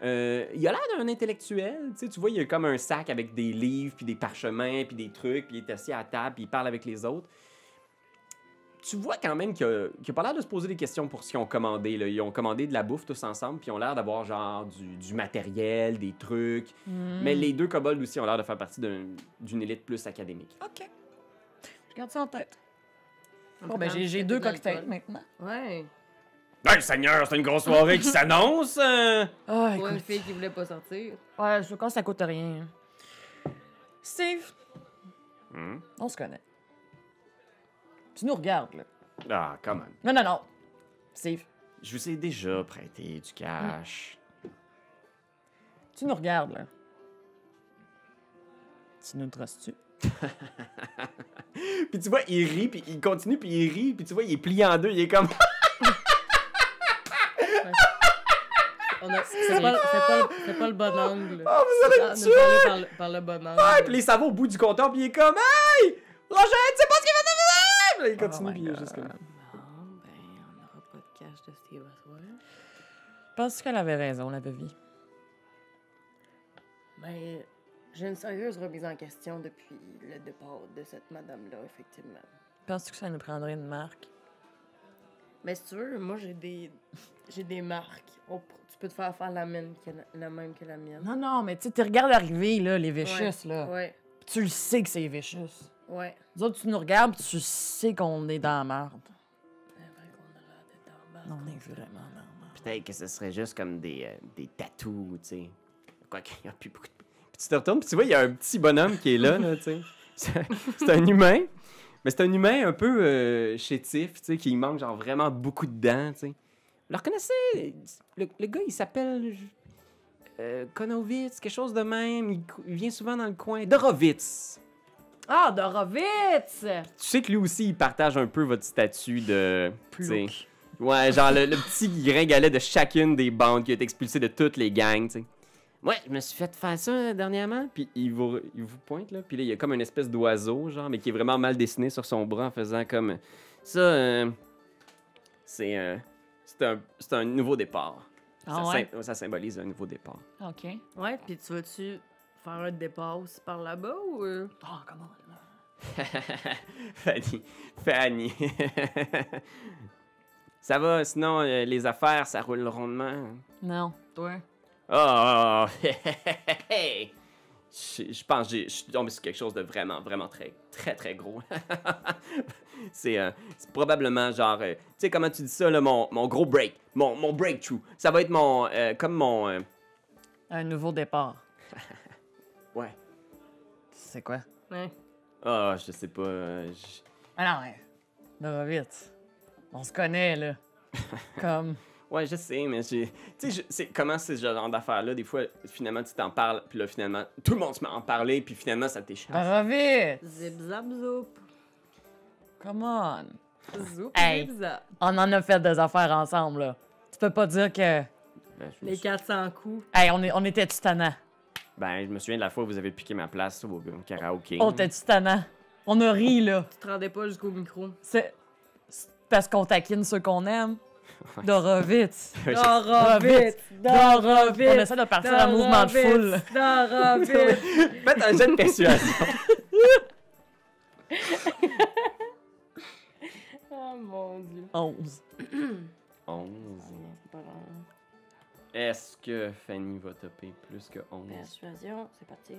Euh, il a l'air d'un intellectuel. Tu sais, tu vois, il a comme un sac avec des livres, puis des parchemins, puis des trucs, puis il est assis à la table, puis il parle avec les autres. Tu vois quand même qu'il a, a pas l'air de se poser des questions pour ce qu'ils ont commandé. Là. Ils ont commandé de la bouffe tous ensemble, puis ils ont l'air d'avoir genre du, du matériel, des trucs. Hmm. Mais les deux kobolds aussi ont l'air de faire partie d'un- d'une élite plus académique. Ok. Je garde ça en tête. On Bon, ben, j'ai deux cocktails maintenant. Ouais. Hey, Seigneur, c'est une grosse soirée qui s'annonce! euh. Ah, Pour une fille qui voulait pas sortir. Ouais, je pense que ça coûte rien. Steve, Hmm? on se connaît. Tu nous regardes, là. Ah, come on. Non, non, non. Steve, Je vous ai déjà prêté du cash. tu nous regardes, là. Tu nous trosses-tu? Puis tu vois, il rit, puis il continue, puis il rit, puis tu vois, il est plié en deux, il est comme... On a... C'est pas, c'est pas, c'est pas le bon angle. Oh, vous allez me tuer! par, le- par le bon angle. Ah, puis là, ça va au bout du compteur, puis il est comme... Hey! Roger, tu sais pas ce qu'il va là, il continue, Oh puis il comme... Bon, ben, on n'aura pas de cash de Steve soir. Penses-tu qu'elle avait raison, la vie? Ben, j'ai une sérieuse remise en question depuis le départ de cette madame-là, effectivement. Penses-tu que ça nous prendrait une marque? Mais si tu veux, moi, j'ai des, j'ai des marques. Pr- tu peux te faire faire la, mienne que la, la même que la mienne. Non, non, mais tu sais, tu regardes arriver, là, les Vicious, là. Ouais, Puis tu le sais que c'est les Vicious. Ouais. Nous autres, tu nous regardes, tu sais qu'on est dans la bas. Non, on est vraiment dans la merde. Peut-être que ce serait juste comme des, euh, des tatous, tu sais. Quoi qu'il y a plus beaucoup de... Puis tu te retournes, puis tu vois, il y a un petit bonhomme qui est là, là, tu sais. C'est un humain, mais c'est un humain un peu euh, chétif, tu sais, qui manque genre vraiment beaucoup de dents, tu sais. Vous le reconnaissez? Le, le gars, il s'appelle euh, Konovitz, quelque chose de même. Il, il vient souvent dans le coin. Dorovitz. Ah, Dorovitz! Tu sais que lui aussi, il partage un peu votre statut de... tu sais, Plouc. Ouais, genre le, le petit gringalet de chacune des bandes qui a été expulsé de toutes les gangs, tu sais. Ouais, je me suis fait faire ça euh, dernièrement, puis il vous, il vous pointe, là, puis là, il y a comme une espèce d'oiseau, genre, mais qui est vraiment mal dessiné sur son bras en faisant comme... Ça, euh, c'est euh, c'est un, c'est un nouveau départ. Ah ça, ouais? ça symbolise un nouveau départ. OK. Ouais, puis tu vas-tu faire un départ aussi par là-bas ou. euh? Oh, comment? Fanny, Fanny. ça va, sinon, euh, les affaires, ça roule rondement. Non, toi? Oh! Je, je pense que j'ai- je suis tombé sur quelque chose de vraiment, vraiment très, très, très gros. c'est euh, c'est probablement genre, euh, tu sais comment tu dis ça, là, mon, mon gros break, mon, mon breakthrough. Ça va être mon, euh, comme mon, euh, Un nouveau départ. C'est quoi? Ouais. Ah, je sais pas. euh, je- Ah non, ouais. Dorovitz. On se connaît, là. Comme. Ouais, je sais, mais j'ai. Tu sais, je- comment c'est ce genre d'affaires-là, des fois, finalement, tu t'en parles, puis là, finalement, tout le monde se met à en parler, puis finalement, ça t'échappe. Va vite! Zip zap zoup. Come on! Zoup Hey. zip zap. On en a fait des affaires ensemble, là. Tu peux pas dire que. Ben, Les sou- 400 coups. Hey, on, est, on était titanants. Ben, je me souviens de la fois où vous avez piqué ma place au karaoké. On était titanants. On a ri, là. Tu te rendais pas jusqu'au micro. C'est. parce qu'on taquine ceux qu'on aime. Dorovitz. Dora vite, Dora On essaie de partir un mouvement de foule. Dora vite. Faites un jeu de persuasion. Oh mon dieu. 11. 11. Est-ce que Fanny va taper plus que 11? Persuasion, c'est parti.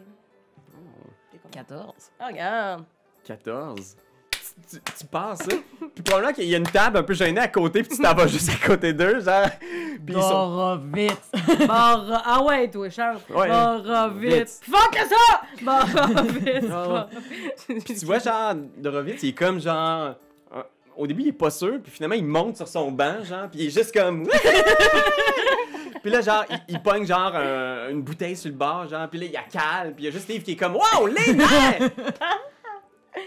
Oh. T'es combien? 14. Oh, regarde. 14. Tu, tu- tu passes, ça? Puis probablement qu'il y a une table un peu gênée à côté, puis tu t'en vas juste à côté d'eux, genre. Puis ils sont. Ah ouais, toi, Charles. Ouais. Fort que ça! Barra vite. Ah Puis tu vois, genre, Dorovitz, il est comme genre. euh, Au début, il est pas sûr, puis finalement, il monte sur son banc, genre, puis il est juste comme. Puis là, genre, il, il pogne, genre, un- une bouteille sur le bord, genre, puis là, il y a Cal, puis il y a juste Steve qui est comme, Wow, les nerfs!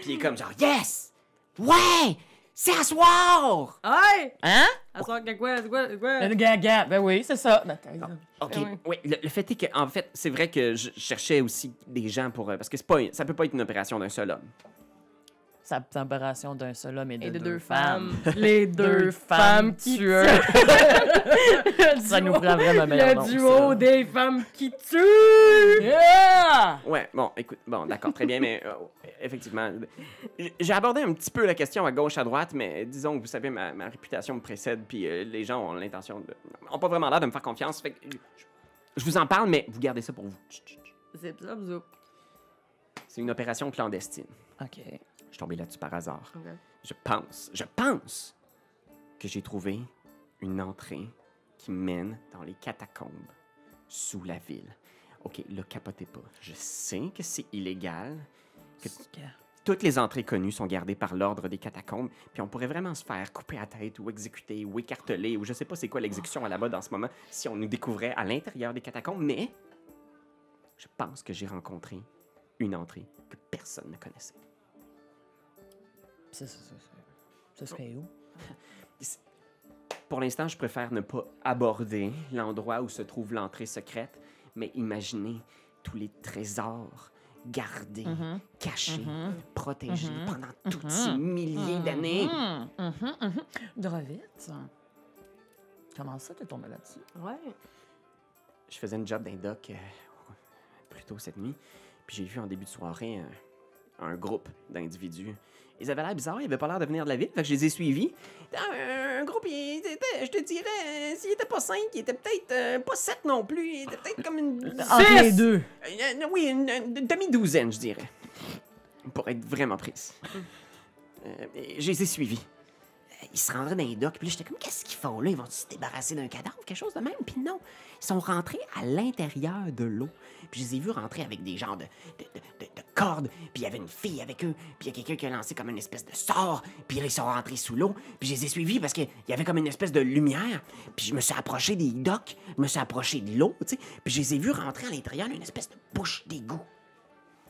puis il est comme, genre, Yes! Ouais! C'est à soir! Hey! Hein? À soir, que quoi? C'est quoi? C'est quoi? Le gaga. Ben oui, c'est ça. Ben, t'as- Ok, ouais. oui. Le, le fait est que, en fait, c'est vrai que je cherchais aussi des gens pour. euh, parce que c'est pas, ça peut pas être une opération d'un seul homme. Sa températion d'un seul homme et de, Et de deux, deux femmes. femmes. Les deux femmes qui tuent. Ça nous prend vraiment meilleur nom, Le duo ça. des femmes qui tuent! Yeah! Ouais, bon, écoute, bon, d'accord, très bien, mais euh, effectivement, j- j'ai abordé un petit peu la question à gauche, à droite, mais disons que vous savez, ma, ma réputation me précède, puis euh, les gens ont l'intention de. ont pas vraiment l'air de me faire confiance, fait que je, je vous en parle, mais vous gardez ça pour vous. Zip, zap, zoup. C'est une opération clandestine. OK. Je suis tombé là-dessus par hasard. Je pense, je pense que j'ai trouvé une entrée qui mène dans les catacombes sous la ville. Ok, le capotez pas. Je sais que c'est illégal. Que toutes les entrées connues sont gardées par l'ordre des catacombes, puis on pourrait vraiment se faire couper la tête ou exécuter ou écarteler ou je sais pas c'est quoi l'exécution à la mode en ce moment si on nous découvrait à l'intérieur des catacombes, mais je pense que j'ai rencontré une entrée que personne ne connaissait. Ça, ça, ça, ça. Ça serait où? Pour l'instant, je préfère ne pas aborder l'endroit où se trouve l'entrée secrète, mais imaginez tous les trésors gardés, Mhm. cachés, Mhm. protégés Mhm. pendant toutes ces milliers d'années. Dorovitz. Comment ça, t'es tombé là-dessus? Ouais. Je faisais une job d'un doc euh, plus tôt cette nuit, puis j'ai vu en début de soirée un, un groupe d'individus. Ils avaient l'air bizarres, ils avaient pas l'air de venir de la ville, fait que je les ai suivis. Un, un groupe, il était, je te dirais, euh, s'il était pas cinq, il était peut-être euh, pas sept non plus, il était peut-être comme une... Entre les deux. Euh, oui, une, une demi-douzaine, je dirais. Pour être vraiment prise. Euh, et je les ai suivis. Ils se rendraient dans les docks, puis là, j'étais comme, qu'est-ce qu'ils font là? Ils vont se débarrasser d'un cadavre, quelque chose de même? Puis non, ils sont rentrés à l'intérieur de l'eau. Puis je les ai vus rentrer avec des genres de, de, de- de- de cordes, puis il y avait une fille avec eux, puis il y a quelqu'un qui a lancé comme une espèce de sort, puis là, ils sont rentrés sous l'eau, puis je les ai suivis parce qu'il y avait comme une espèce de lumière, puis je me suis approché des docks, je me suis approché de l'eau, tu sais, puis je les ai vus rentrer à l'intérieur d'une espèce de bouche d'égout.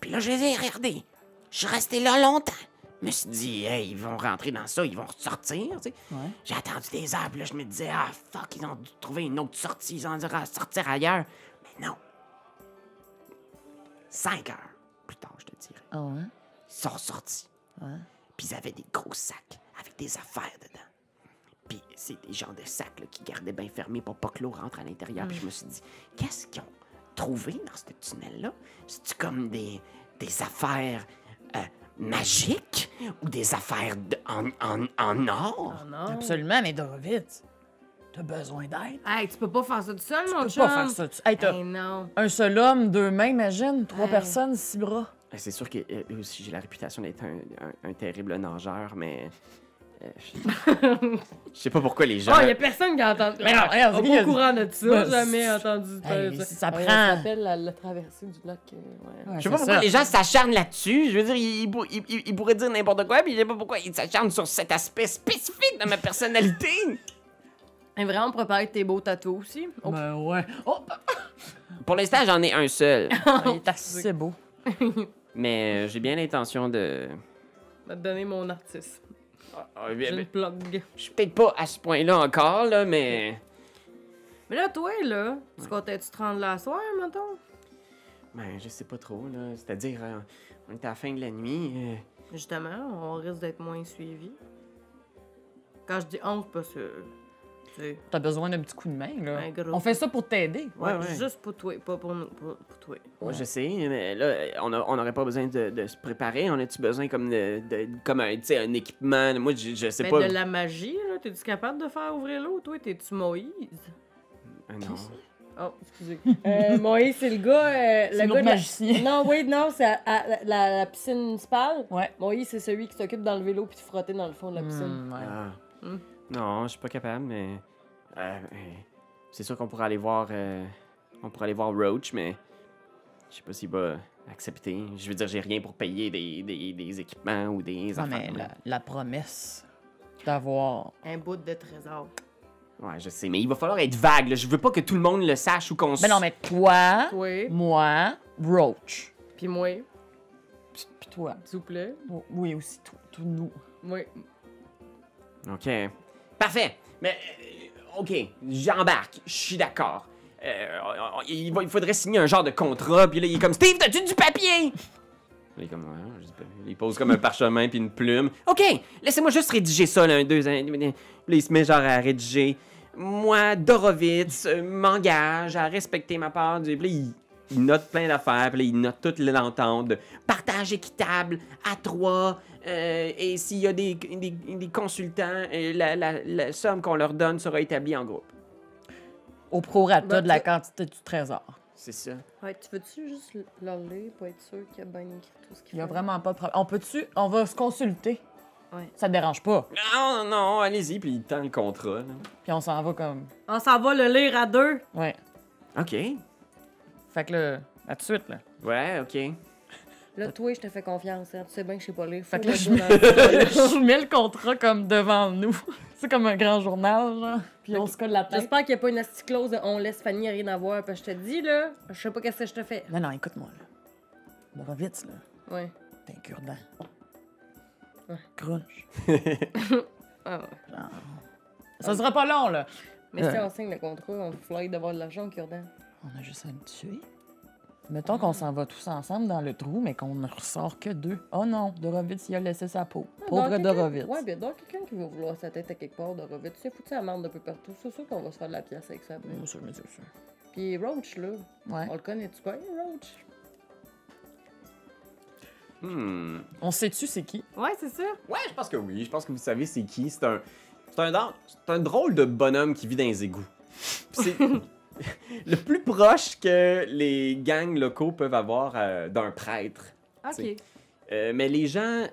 Puis là, je les ai regardés. Je suis resté là longtemps. Je me suis dit, hey, ils vont rentrer dans ça, ils vont sortir, tu sais. Ouais. J'ai attendu des heures, puis là, je me disais, ah, fuck, ils ont dû trouver une autre sortie, ils ont dû sortir ailleurs. Mais non. Cinq heures plus tard, je te dirais. Ouais? Ils sont sortis. Ouais. Puis ils avaient des gros sacs avec des affaires dedans. Puis c'est des genres de sacs là, qui gardaient bien fermés pour pas que l'eau rentre à l'intérieur. Puis je me suis dit, qu'est-ce qu'ils ont trouvé dans ce tunnel-là? C'est-tu comme des, des affaires euh, magiques ou des affaires de- en, en, en or? Oh non. Absolument, mais Dorovitz, t'as besoin d'aide. Hey, tu peux pas faire ça tout seul, mon Tu peux chum. pas faire ça. Tu- Hey, t'as Hey, non. un seul homme, deux mains, imagine. Trois Hey. personnes, six bras. C'est sûr que euh, aussi j'ai la réputation d'être un, un- un terrible nageur, mais je sais pas pourquoi les gens. Oh, il y a personne qui a entendu. Mais non, regarde, on c'est est pas a au courant de ça. Ouais, jamais entendu de Hey, ça. ça prend- Ça s'appelle la, la traversée du lac. euh, ouais. Ouais, Je sais pas pourquoi ça. les gens s'acharnent là-dessus. Je veux dire, ils, ils pour- ils- ils- ils pourraient dire n'importe quoi, puis je sais pas pourquoi ils s'acharnent sur cet aspect spécifique de ma personnalité. Et vraiment, on pourrait parler de tes beaux tatous aussi. Oh, Ben ouais. Oh, Pour l'instant, j'en ai un seul. il est assez beau. Mais euh, j'ai bien l'intention de. va te donner mon artiste. Ah, J'ai une plug. Je suis peut-être pas à ce point-là encore, là, mais. Mais là, toi, là, tu comptais-tu te rendre là à soir, mettons? Ben, je sais pas trop, là. C'est-à-dire, euh, on est à la fin de la nuit. euh, Justement, on risque d'être moins suivi. Quand je dis on, c'est parce que. T'as besoin d'un petit coup de main, là. Un gros On fait ça pour t'aider. Ouais, Ouais, ouais. juste pour toi, pas pour nous, pour, pour toi. Ouais, je sais, mais là, on a- on n'aurait pas besoin de, de se préparer. On a-tu besoin comme de, de- comme un, tu sais, un équipement? Moi, je, je sais Mais pas. de la magie, là, t'es-tu capable de faire ouvrir l'eau, toi? T'es-tu Moïse? Ah, non. Oh, excusez. Euh, Moïse, c'est le gars. euh, le gars de la- magicien. Non, oui, non, c'est à, à la, la- la piscine municipale. Ouais. Moïse, c'est celui qui s'occupe dans le vélo puis de frotter dans le fond de la piscine. Hmm, ouais. Ah. Hmm. Non, je suis pas capable, mais. euh, euh, c'est sûr qu'on pourrait aller voir. euh, on pourrait aller voir Roach, mais. Je sais pas s'il va accepter. Je veux dire, j'ai rien pour payer des, des, des équipements ou des Non, affaires. mais la, la promesse d'avoir. Un bout de trésor. Ouais, je sais, mais il va falloir être vague. Là. Je veux pas que tout le monde le sache ou qu'on s- Ben non, mais toi, Toi, moi, Roach. puis moi, Puis puis toi. s'il vous plaît. Oui, aussi, tout, tout nous. Oui. OK. Parfait. Mais, euh, OK, j'embarque. Je suis d'accord. Euh, il, faudrait signer un genre de contrat, puis là, il est comme Steve, t'as-tu du papier? Il est comme. Il pose comme un parchemin puis une plume. OK, laissez-moi juste rédiger ça, là, un, deux. Puis là, il se met genre à rédiger. Moi, Dorovitz, euh, m'engage à respecter ma part du. Puis il, note plein d'affaires, puis il note toute l'entente de partage équitable à trois. Euh, et s'il y a des, des, des consultants, euh, la, la- la somme qu'on leur donne sera établie en groupe. Au prorata Ben, de la quantité du trésor. C'est ça. Ouais, tu veux-tu juste le lire pour être sûr qu'il a bien écrit tout ce qu'il Il y a fait? vraiment pas de problème. On peut-tu. On va se consulter. Ouais. Ça te dérange pas? Non, non, non, allez-y, puis il tend le contrat. là. Puis on s'en va comme. On s'en va le lire à deux. Ouais. OK. Fait que là, à tout de suite, là. Ouais, OK. Là, toi, je te fais confiance. Hein. Tu sais bien que je sais pas lire. Fait que là, je mets, dire dans le- je mets le contrat comme devant nous. C'est comme un grand journal, genre. Puis on se colle la tête. J'espère qu'il n'y a pas une asticlose de on laisse Fanny rien à voir. Parce que je te dis, là, je sais pas qu'est-ce que je te fais. Non, non, écoute-moi, là. Morovitz, là. Ouais. T'es un cure-dent. Ouais. Grunge. Ah ouais. Ça sera pas long, là. Mais si Ouais. on signe le contrat, on fly d'avoir de l'argent au cure-dent. On a juste à le tuer. Mettons qu'on s'en va tous ensemble dans le trou, mais qu'on ne ressort que deux. Oh non, Dorovitz, il a laissé sa peau. Pauvre Donc, quelqu'un- Dorovitz. Ouais, bien donc quelqu'un qui va vouloir sa tête à quelque part, Dorovitz. Tu sais, foutu la merde un peu partout. C'est sûr qu'on va se faire de la pièce avec ça. Bien sûr, bien sûr, sûr. Puis Roach, là, Ouais. on le connaît-tu pas, Roach? Hmm. On sait-tu c'est qui? Ouais, c'est ça. Ouais, je pense que oui. Je pense que vous savez c'est qui. C'est un, c'est un, c'est un drôle de bonhomme qui vit dans les égouts. C'est le plus proche que les gangs locaux peuvent avoir euh, d'un prêtre. Ok. Euh, mais les gens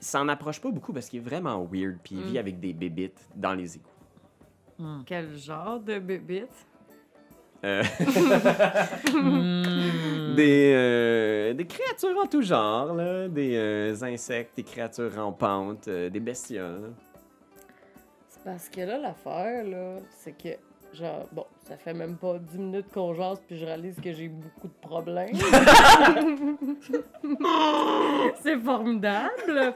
s'en approchent pas beaucoup parce qu'il est vraiment weird. Puis il Mm. vit avec des bébites dans les égouts. Quel genre de bébite? Euh, des, euh, des créatures en tout genre, là. des euh, insectes, des créatures rampantes, euh, des bestioles. C'est parce que là, l'affaire, là, c'est que, genre, bon, ça fait même pas 10 minutes qu'on jase, puis je réalise que j'ai beaucoup de problèmes. c'est formidable!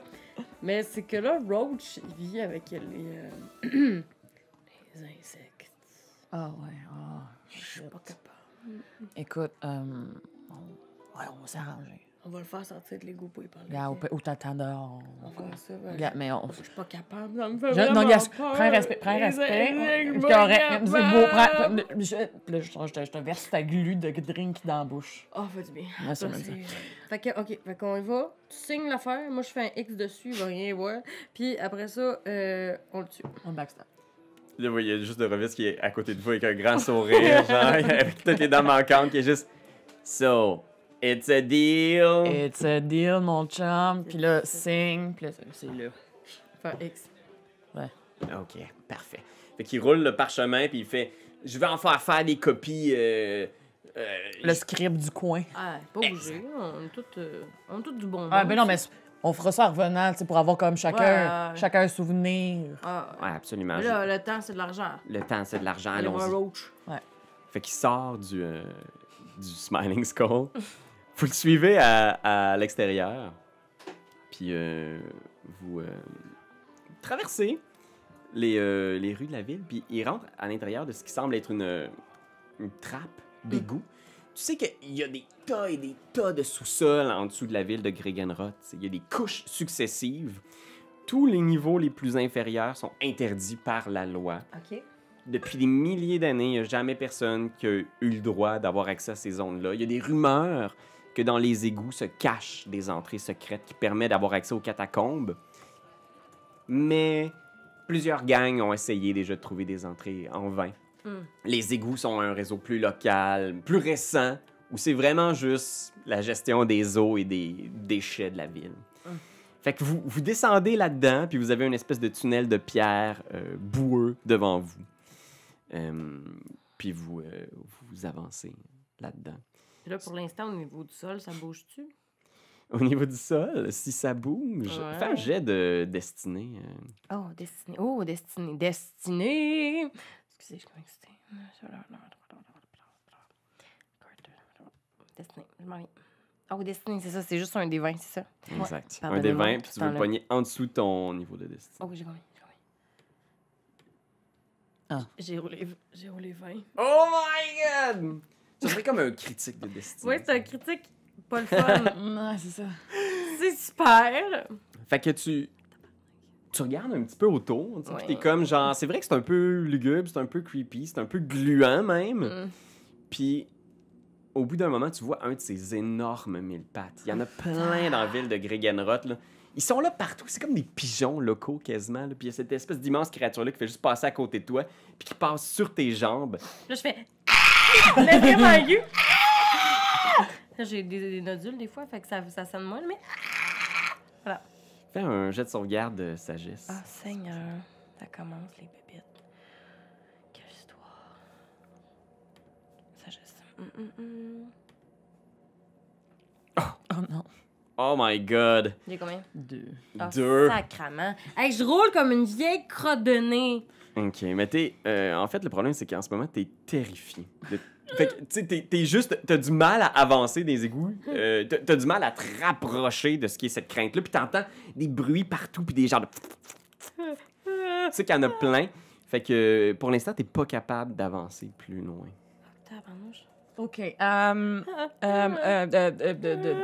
Mais c'est que là, Roach, il vit avec les, euh, les insectes. Ah ouais, ah. Je suis pas capable. Écoute, euh, on, ouais, on va s'arranger. On va le faire sortir de l'égout pour y parler. Regarde, ou, ou t'attends dehors. On va faire ça. ouais. Regarde, mais on. Je suis pas capable, ça me fait Je- vraiment non, regarde, peur. prends un respect, prends respect. C'est beau, prends. Je, là, je, je te, je te verse ta glu de drink dans la bouche. Oh, fait du bien. Ouais, ça Fait que, ok, fait qu'on y va. Tu signes l'affaire. Moi, je fais un X dessus, il va rien voir. Puis après ça, euh, on le tue. On backstab. Là, vous voyez juste de Revis qui est à côté de vous avec un grand sourire, genre, avec toutes les dents manquantes, qui est juste. So, it's a deal. It's a deal, mon chum. Puis là, signe. Puis là, c'est- c'est là. Faire X. Ouais. OK, parfait. Fait qu'il roule le parchemin, puis il fait Je vais en faire faire des copies. euh, euh, Le script du coin. Ah, pas obligé. On est tous euh, on est tous du bon Ah, ben non, mais on fera ça en revenant, tu sais, pour avoir comme chacun, Ouais. chacun un souvenir. Ah, Ouais, absolument. là, le temps, c'est de l'argent. Le temps, c'est de l'argent. Allons-y. roach. Fait qu'il sort du, euh, du Smiling Skull. Vous le suivez à, à l'extérieur. Puis euh, vous euh, traversez les, euh, les rues de la ville. Puis il rentre à l'intérieur de ce qui semble être une, une trappe d'égout. Tu sais qu'il y a des tas et des tas de sous-sols en dessous de la ville de Gregenroth. Il y a des couches successives. Tous les niveaux les plus inférieurs sont interdits par la loi depuis des milliers d'années, il n'y a jamais personne qui a eu le droit d'avoir accès à ces zones-là. Il y a des rumeurs que dans les égouts se cachent des entrées secrètes qui permettent d'avoir accès aux catacombes. Mais plusieurs gangs ont essayé déjà de trouver des entrées en vain. Hmm. Les égouts sont un réseau plus local, plus récent, où c'est vraiment juste la gestion des eaux et des déchets de la ville. Hmm. Fait que vous, vous descendez là-dedans, puis vous avez une espèce de tunnel de pierre euh, boueux devant vous. Euh, puis vous, euh, vous avancez là-dedans. Puis là, pour l'instant, au niveau du sol, ça bouge-tu? Au niveau du sol, si ça bouge, Ouais. fais un jet de destinée. euh. Oh, Destiné. Oh, Destiné. Destiné. Excusez, je suis comme excitée. Destiné. Je m'en viens. Oh, Destiné, c'est ça. C'est juste un des 20, c'est ça? Exact. Un des 20, pour puis tu veux le pogner en dessous de ton niveau de destinée. Oh, j'ai combien? J'ai combien? Ah. J'ai roulé, j'ai roulé 20. Oh my god! Ça serait comme un critique de destinée. Oui, c'est un critique pas le fun. Non, c'est ça. c'est super. Fait que tu. Tu regardes un petit peu autour, tu sais, puis Ouais. t'es comme genre. C'est vrai que c'est un peu lugubre, c'est un peu creepy, c'est un peu gluant même. Mm. Puis, au bout d'un moment, tu vois un de ces énormes mille pattes. Il y en a plein dans la ville de Gregenroth. Là. Ils sont là partout. C'est comme des pigeons locaux quasiment. là. Puis il y a cette espèce d'immense créature-là qui fait juste passer à côté de toi, puis qui passe sur tes jambes. Là, je fais. Le vraiment aigu. J'ai des, des nodules des fois, fait que ça, ça sonne moins, mais. Fais un jet de sauvegarde de sagesse. Ah, Seigneur. Ça commence, les bébites. Quelle histoire. Sagesse. Hum, hum, hum. Oh non. Oh my god! J'ai combien? Deux. Ah, Deux. Sacrament. Hey, je roule comme une vieille crotte de nez. Ok, mais t'es. euh, en fait, le problème, c'est qu'en ce moment, t'es terrifié. De- Fait que, tu sais, t'es- t'es juste. T'as du mal à avancer des égouts. euh, t'as- T'as du mal à te rapprocher de ce qui est cette crainte-là. Puis t'entends des bruits partout, puis des genres de. Tu sais qu'il y en a plein. Fait que pour l'instant, t'es pas capable d'avancer plus loin. Tabarnouche. OK. euh, de- de- de- de-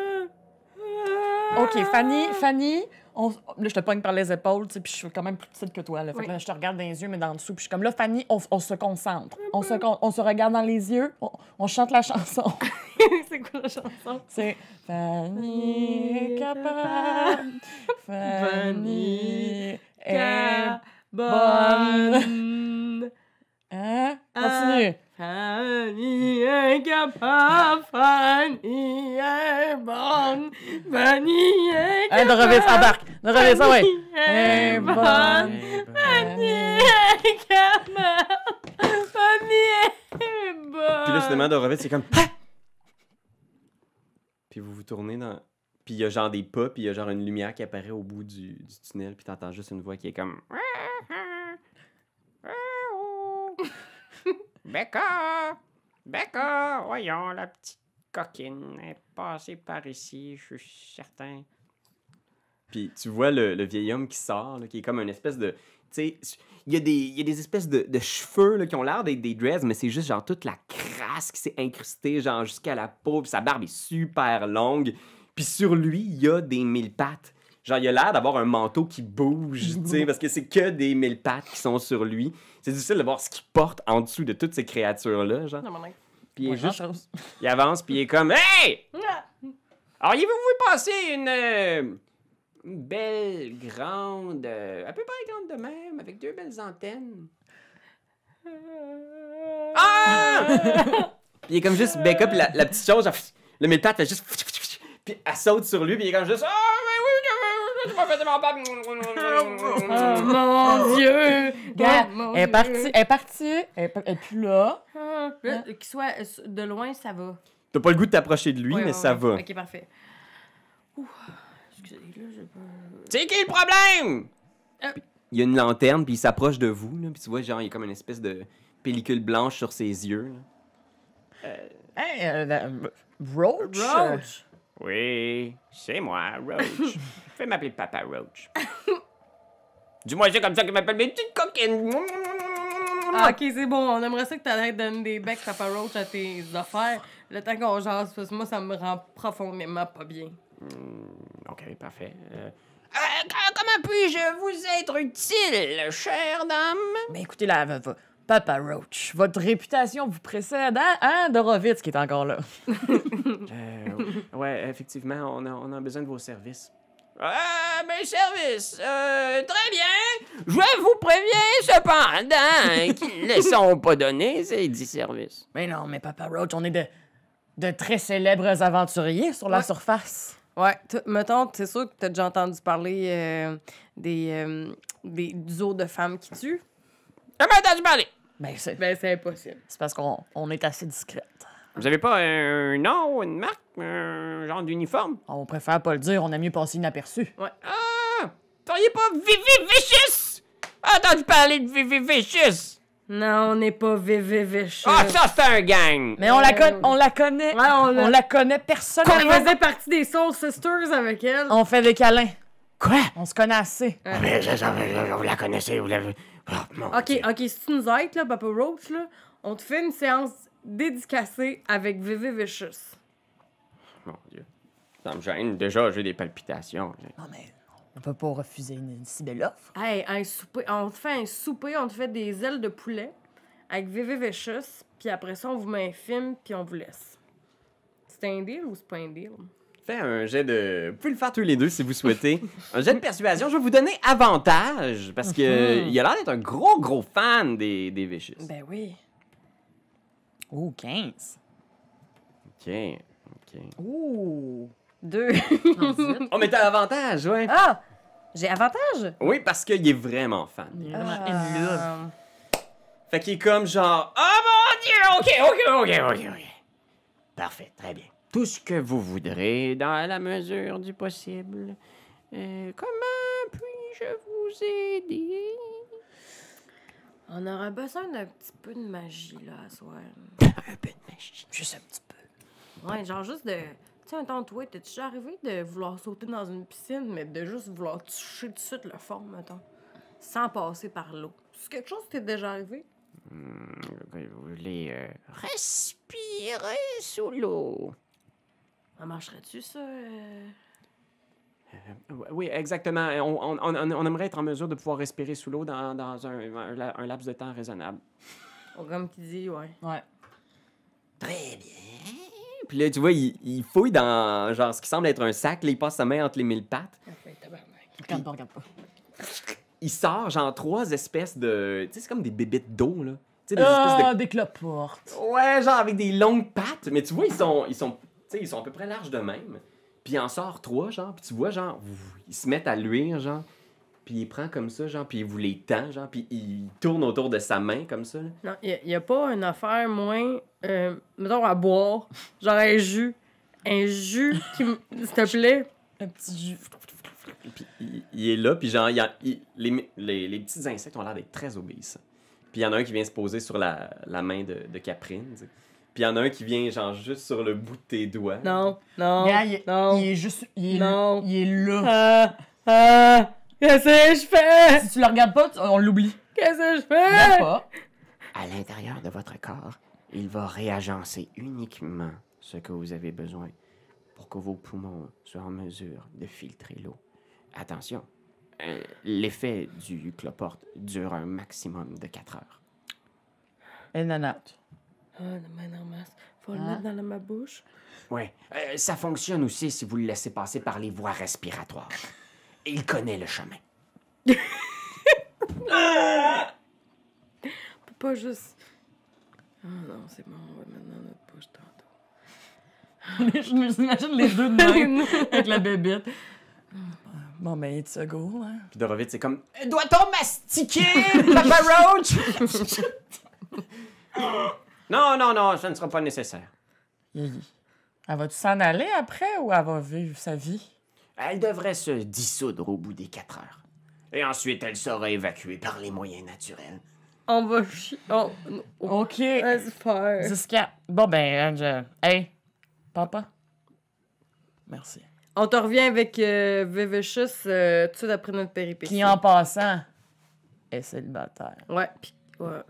OK, Fanny, Fanny, on, là, je te pogne par les épaules, tu sais, puis je suis quand même plus petite que toi. Là, fait que là, je te regarde dans les yeux, mais dans le dessous. Puis je suis comme là, Fanny, on, on se concentre. On se, on se regarde dans les yeux, on, on chante la chanson. c'est quoi la chanson? C'est Fanny est capable. Fanny est Bonne. Hein? Continue. Capable, Fanny est bonne, Fanny est Hein, de revivre, embarque. De revivre ça, ouais. Fanny est capable, Fanny est bonne. Puis là, soudainement, de c'est comme. Ah! Puis vous vous tournez dans. Puis il y a genre des pas, puis il y a genre une lumière qui apparaît au bout du, du tunnel, puis t'entends juste une voix qui est comme. Becca! Becca! Voyons, la petite coquine est passée par ici, je suis certain. Puis tu vois le, le vieil homme qui sort, qui est comme une espèce de. Tu sais, il y, a des- il y a des espèces de, de cheveux là, qui ont l'air d'être des dreads, mais c'est juste genre toute la crasse qui s'est incrustée, genre jusqu'à la peau, sa barbe est super longue. Puis sur lui, il y a des mille pattes. Genre, il a l'air d'avoir un manteau qui bouge, tu sais, parce que c'est que des mille pattes qui sont sur lui. C'est difficile de voir ce qu'il porte en dessous de toutes ces créatures-là, genre. Puis il, est Ouais, juste, il avance, puis il est comme Hey! Auriez-vous vu passer une, euh, une belle, grande, euh, à peu près grande de même, avec deux belles antennes? Ah! Puis il est comme juste back up, la, la petite chose, genre, le mille pattes fait juste. Puis elle saute sur lui, puis il est comme juste. Ah, mais oui, Oh mon Dieu! Regarde, Oh, mon elle est Dieu. partie, elle est partie, elle est, plus là. Ah, là, Qu'il soit euh, de loin, ça va. T'as pas le goût de t'approcher de lui, Ouais, mais ouais, ça ouais. va. Ok, parfait. C'est qui le problème? Il y a une lanterne, puis il s'approche de vous, là, puis tu vois, genre, il y a comme une espèce de pellicule blanche sur ses yeux. là. Hey, euh, Roach? euh, Roach! Oui, c'est moi, Roach. Fais m'appeler Papa Roach. Dis-moi, c'est comme ça qu'ils m'appellent mes petites coquines. Ah, ok, c'est bon. On aimerait ça que t'arrêtes de donner des becs Papa Roach à tes affaires. Le temps qu'on jase, parce que moi, ça me rend profondément pas bien. Ok, parfait. Euh, euh, co- comment puis-je vous être utile, chère dame? Mais écoutez, là, va- va- Papa Roach, votre réputation vous précède, hein, hein Dorovitz qui est encore là. Euh, ouais, effectivement, on a, on a besoin de vos services. Ah, mes services! Euh, très bien! Je vous préviens cependant qu'ils ne sont pas donnés, ces dix services. Mais non, mais Papa Roach, on est de, de très célèbres aventuriers sur la surface. Ouais, t- mettons, c'est sûr que t'as déjà entendu parler euh, des, euh, des duos de femmes qui tuent? Jamais entendu parler! Ben, c'est Ben, c'est impossible. c'est parce qu'on on est assez discrète. Vous avez pas un nom, une marque, un genre d'uniforme? On préfère pas le dire, on a mieux passer inaperçu. Ah! T'auriez pas Vivi Vicious? Entendu parler de Vivi Vicious? Non, on n'est pas VVVH. Ah, ça, c'est un gang! Mais on la, con- on la connaît. Ouais, on l'a- on la connaît On personnellement. faisait partie des Soul Sisters avec elle. On fait des câlins. Quoi? On se connaît assez. Ah, mais je- je- je- vous la connaissez, vous l'avez. Oh, mon Ok, Dieu. ok, si tu nous aides, là, Papa Roach, là, on te fait une séance dédicacée avec VV Vicious. Mon Dieu. Ça me gêne. Déjà, j'ai des palpitations. Non, mais on peut pas refuser une, une si belle offre. Hey, un souper, on te fait un souper, on te fait des ailes de poulet avec VV Vicious, puis après ça, on vous met un film, puis on vous laisse. C'est un deal ou c'est pas un deal? Fais un jet de. Vous pouvez le faire tous les deux si vous souhaitez. un jet de persuasion. Je vais vous donner avantage parce que il a l'air d'être un gros, gros fan des, des Vicious. Ben oui. Ouh, 15. Ok. Ok. Ouh. Deux. Oh, mais t'as avantage, ouais. ah! J'ai avantage? Oui, parce qu'il est vraiment fan. Il est vraiment. Fait qu'il est comme genre. Oh mon Dieu! Ok, ok, ok, ok, ok. Parfait, très bien. Tout ce que vous voudrez, dans la mesure du possible. Euh, comment puis-je vous aider? On aurait besoin d'un petit peu de magie, là, à soir. Un peu de magie. Juste un petit peu. Ouais, genre juste de. Tu sais, un temps, toi, t'es-tu déjà arrivé de vouloir sauter dans une piscine, mais de juste vouloir toucher tout de suite le fond, mettons, sans passer par l'eau? C'est quelque chose qui t'est déjà arrivé? Hmm, vous voulez euh, respirer sous l'eau? Ça marcherait-tu, ça? euh? Oui, exactement. On, on- on- on aimerait être en mesure de pouvoir respirer sous l'eau dans, dans un, un la- un laps de temps raisonnable. Comme qui dit, ouais. Ouais. Très bien. Puis là, tu vois, il, il fouille dans genre ce qui semble être un sac. Là, il passe sa main entre les mille pattes. Regarde pas, regarde pas. Il sort genre trois espèces de. Tu sais, c'est comme des bébites d'eau, là. Tu sais, des espèces Ah, des cloportes. de. Ouais, genre avec des longues pattes. Mais tu vois, ils sont. Ils sont. Tu sais, ils sont à peu près larges de même. Puis il en sort trois, genre. Puis tu vois, genre, ils se mettent à luire, genre. Puis il prend comme ça, genre. Puis il vous les tend, genre. Puis il tourne autour de sa main, comme ça, là. Non, il n'y a, pas une affaire moins, euh, mettons, à boire. Genre un jus. Un jus qui, m- s'il te plaît. Un petit jus. Puis il, il est là, puis genre, il y a- il- les, les, les petits insectes ont l'air d'être très obéissants. Puis il y en a un qui vient se poser sur la, la main de, de Caprine, tu sais. Puis il y en a un qui vient, genre, juste sur le bout de tes doigts. Non, non, il, non. il est juste. Il est, Non. il est là. Ah, ah, qu'est-ce que je fais? Si tu le regardes pas, tu- on l'oublie. Qu'est-ce que je fais? pas. À l'intérieur de votre corps, il va réagencer uniquement ce que vous avez besoin pour que vos poumons soient en mesure de filtrer l'eau. Attention, euh, l'effet du cloporte dure un maximum de 4 heures. Et nanate. Ah, non, mais non, mais faut le Hein? mettre dans la- ma bouche. Oui, ça fonctionne aussi si vous le laissez passer par les voies respiratoires. Il connaît le chemin. On peut pas juste. Ah non, c'est bon, on va le mettre dans notre bouche tantôt. Je m'imagine les deux de même avec la bébite. Bon, ben, it's a go, hein. Puis Dorovitz, c'est comme Euh, Doit-on mastiquer, Papa Roach Non, non, non, ça ne sera pas nécessaire. Elle va-tu s'en aller après ou elle va vivre sa vie? Elle devrait se dissoudre au bout des quatre heures. Et ensuite, elle sera évacuée par les moyens naturels. On va chier. On... OK. Jusqu'à. Bon, ben, je... Hey, papa. Merci. On te revient avec euh, Vivicious euh, tout de suite après notre péripétie. Qui, en passant, est célibataire. Ouais, puis ouais.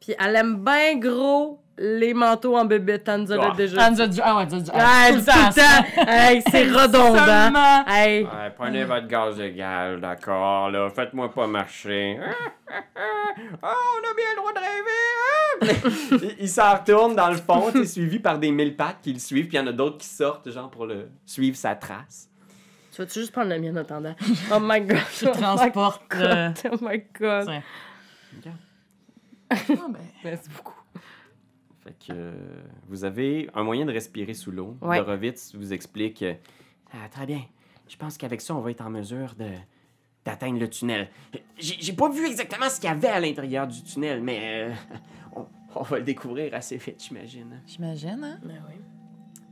Puis elle aime bien gros les manteaux en bébé. T'en nous Ah. as déjà Ah, dit. dit- ah ouais, dit- Ah, ah, tout le temps. Hey, c'est redondant. Seulement. Hey. Ouais, prenez votre gaz égal, d'accord, là. Faites-moi pas marcher. Ah, on a bien le droit de rêver. hein? il il s'en retourne dans le fond, tu sais, suivi par des mille pattes qui le suivent, puis il y en a d'autres qui sortent, genre, pour le suivre sa trace. Tu vas-tu juste prendre la mienne en attendant? Oh my god. Je transporte. euh, Oh my god. tiens. Ah, ben. Merci beaucoup. Fait que euh, vous avez un moyen de respirer sous l'eau. Ouais. Dorovitz vous explique euh, Ah, très bien. Je pense qu'avec ça, on va être en mesure de d'atteindre le tunnel. J'ai pas vu exactement ce qu'il y avait à l'intérieur du tunnel, mais euh, on, on va le découvrir assez vite, j'imagine. J'imagine, hein? Ben oui.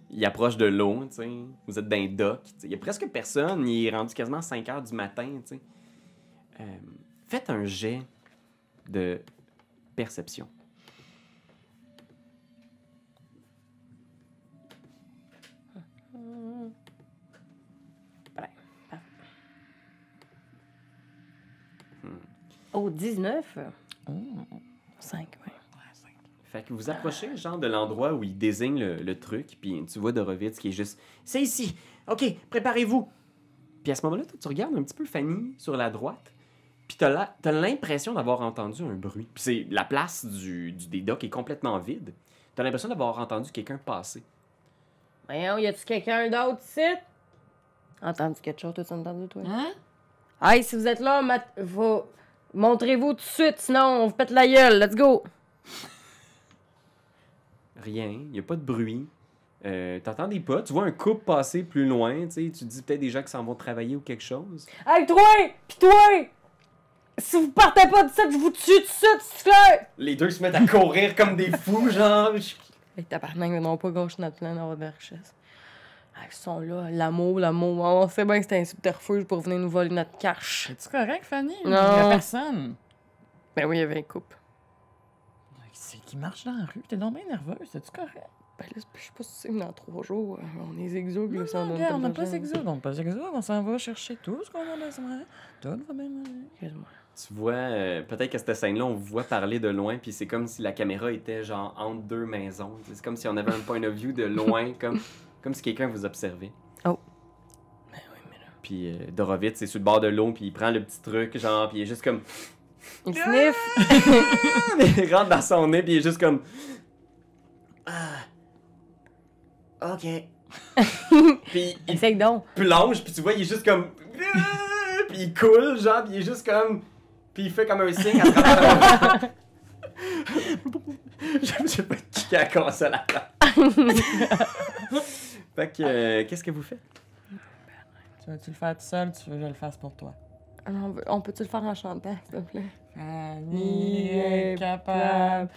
il approche de l'eau, tu sais. Vous êtes dans un dock. Il y a presque personne. Il est rendu quasiment 5 heures du matin, tu sais. Euh, faites un jet de perception. Oh, 19? 5, oui. Fait que vous approchez, genre, de l'endroit où il désigne le, le truc, puis tu vois Dorovitz qui est juste C'est ici. OK, préparez-vous. Puis à ce moment-là, toi, tu regardes un petit peu Fanny sur la droite, puis t'as la- t'as l'impression d'avoir entendu un bruit. Puis c'est la place du, du des docks est complètement vide. T'as l'impression d'avoir entendu quelqu'un passer. Voyons, y a-tu quelqu'un d'autre ici? Entendu quelque chose, t'as entendu, toi? Hein? Hey, si vous êtes là, mat- faut- montrez-vous tout de suite, sinon on vous pète la gueule. Let's go! Rien, il a pas de bruit. Euh, T'entends des pas, tu vois un couple passer plus loin, tu sais, tu dis peut-être des gens qui s'en vont travailler ou quelque chose. Hey, toi! Pis toi! Si vous partez pas de ça, je vous tue tout de suite, c'est clair! Les deux se mettent à courir comme des fous, genre. Hey, tabarnak, mais non pas gauche notre plan d'avoir de la richesse. Hey, ils sont là, l'amour, l'amour. On sait bien que c'était un subterfuge pour venir nous voler notre cash. Es-tu correct, Fanny? Non. Il y a personne. Ben oui, il y avait un couple. C'est qui marche dans la rue? T'es donc bien nerveuse. Es-tu correct? Ben là, je sais pas si c'est dans trois jours. euh, On est exogues, là, donne regarde, on n'a pas d'exode. On n'a pas d'exode. On s'en va chercher tout ce qu'on a besoin. Tout va bien aller. Excuse-moi. Tu vois, euh, peut-être que cette scène-là, on vous voit parler de loin, puis c'est comme si la caméra était genre entre deux maisons. C'est comme si on avait un point of view de loin, comme, comme si quelqu'un vous observait. Oh. Ben oui, mais là. Puis euh, Dorovitz, c'est sur le bord de l'eau, puis il prend le petit truc, genre, puis il est juste comme. Il sniffe. il rentre dans son nez, puis il est juste comme. OK. Puis il Essaye donc. plonge, puis tu vois, il est juste comme. Puis il coule, genre, puis il est juste comme. Puis il fait comme un signe à travers. Je sais pas qui a commencé à la place. Fait que, euh, qu'est-ce que vous faites? Tu veux-tu le faire tout seul? Tu veux que je le fasse pour toi? Ah on veut- on peut-tu le faire en chantant, s'il te plaît? Fanny est capable.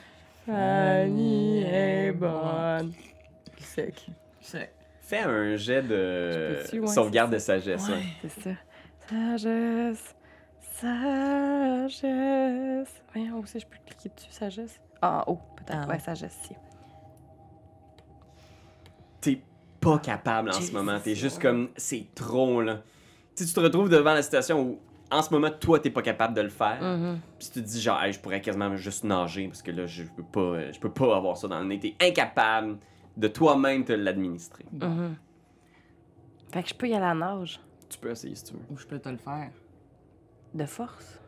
Fanny est bonne. Sec. C'est. Fais un jet Je de ouais, sauvegarde de sagesse. ouais. C'est ça. Sagesse. Sagesse. Voyons, où c'est je peux cliquer dessus, sagesse? Ah, en haut, peut-être. En ouais, sagesse, ici. Pas capable en ce moment. T'es juste comme, c'est trop, là. Tu sais, tu te retrouves devant la situation où, en ce moment, toi, t'es pas capable de le faire. Mhm. Puis tu te dis, genre, Hey, je pourrais quasiment juste nager parce que là, je peux pas, euh, je peux pas avoir ça dans le nez. T'es incapable de toi-même te l'administrer. Mhm. Fait que je peux y aller à la nage. Tu peux essayer si tu veux. Ou je peux te le faire. De force.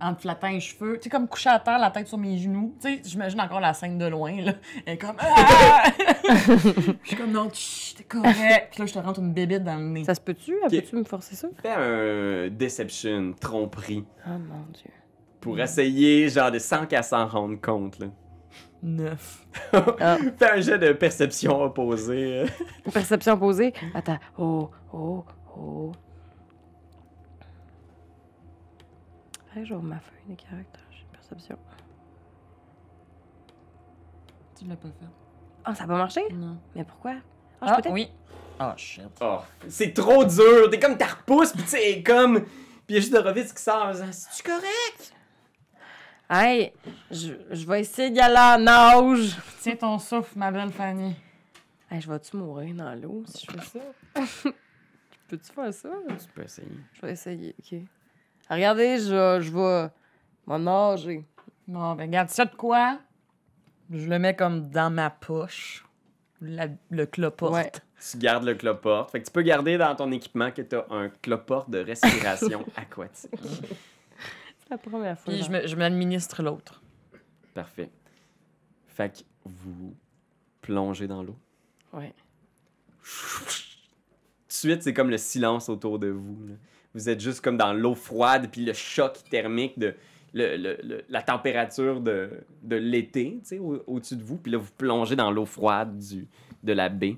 En te flattant les cheveux. Tu sais, comme couché à terre, la tête sur mes genoux. Tu sais, j'imagine encore la scène de loin, là. Elle est comme. Ah! je suis comme, non, chut, t'es correct. Puis là, je te rentre une bébite dans le nez. Ça se peut-tu? Ok. Peux-tu me forcer ça? Fais un deception, tromperie, Oh mon dieu. pour essayer, genre, de sans qu'elle s'en rende compte, là. Neuf. Ah. Fais un jet de perception opposée. Perception posée. Attends. Oh, oh, oh. Hey, j'ouvre ma feuille de caractère, j'ai une perception. Tu l'as pas fait. Ah, ça a pas marché? Non. Mais pourquoi? Ah, Ah, je peux peut-être- oui. Ah, shit. Oh, c'est trop dur. T'es comme, t'as repousses, pis tu sais, comme. Pis y a juste Dorovitz qui sort en disant C'est-tu correct? Hey, je, je vais essayer d'y aller en nage. Tiens ton souffle, ma belle Fanny. Hey, je vais-tu mourir dans l'eau si je fais ça? Peux-tu faire ça? Tu peux essayer. Je vais essayer, OK. Regardez, je, je vais nager. Bon, ben, regarde ça de quoi? Je le mets comme dans ma poche. La- le cloporte. Ouais. Tu gardes le cloporte. Fait que tu peux garder dans ton équipement que t'as un cloporte de respiration aquatique. C'est la première fois. Puis me- je m'administre l'autre. Parfait. Fait que vous plongez dans l'eau. Ouais. Tout de suite, c'est comme le silence autour de vous. là. Vous êtes juste comme dans l'eau froide, puis le choc thermique de la température de, l'été, au- au-dessus de vous. Puis là, vous plongez dans l'eau froide de la baie.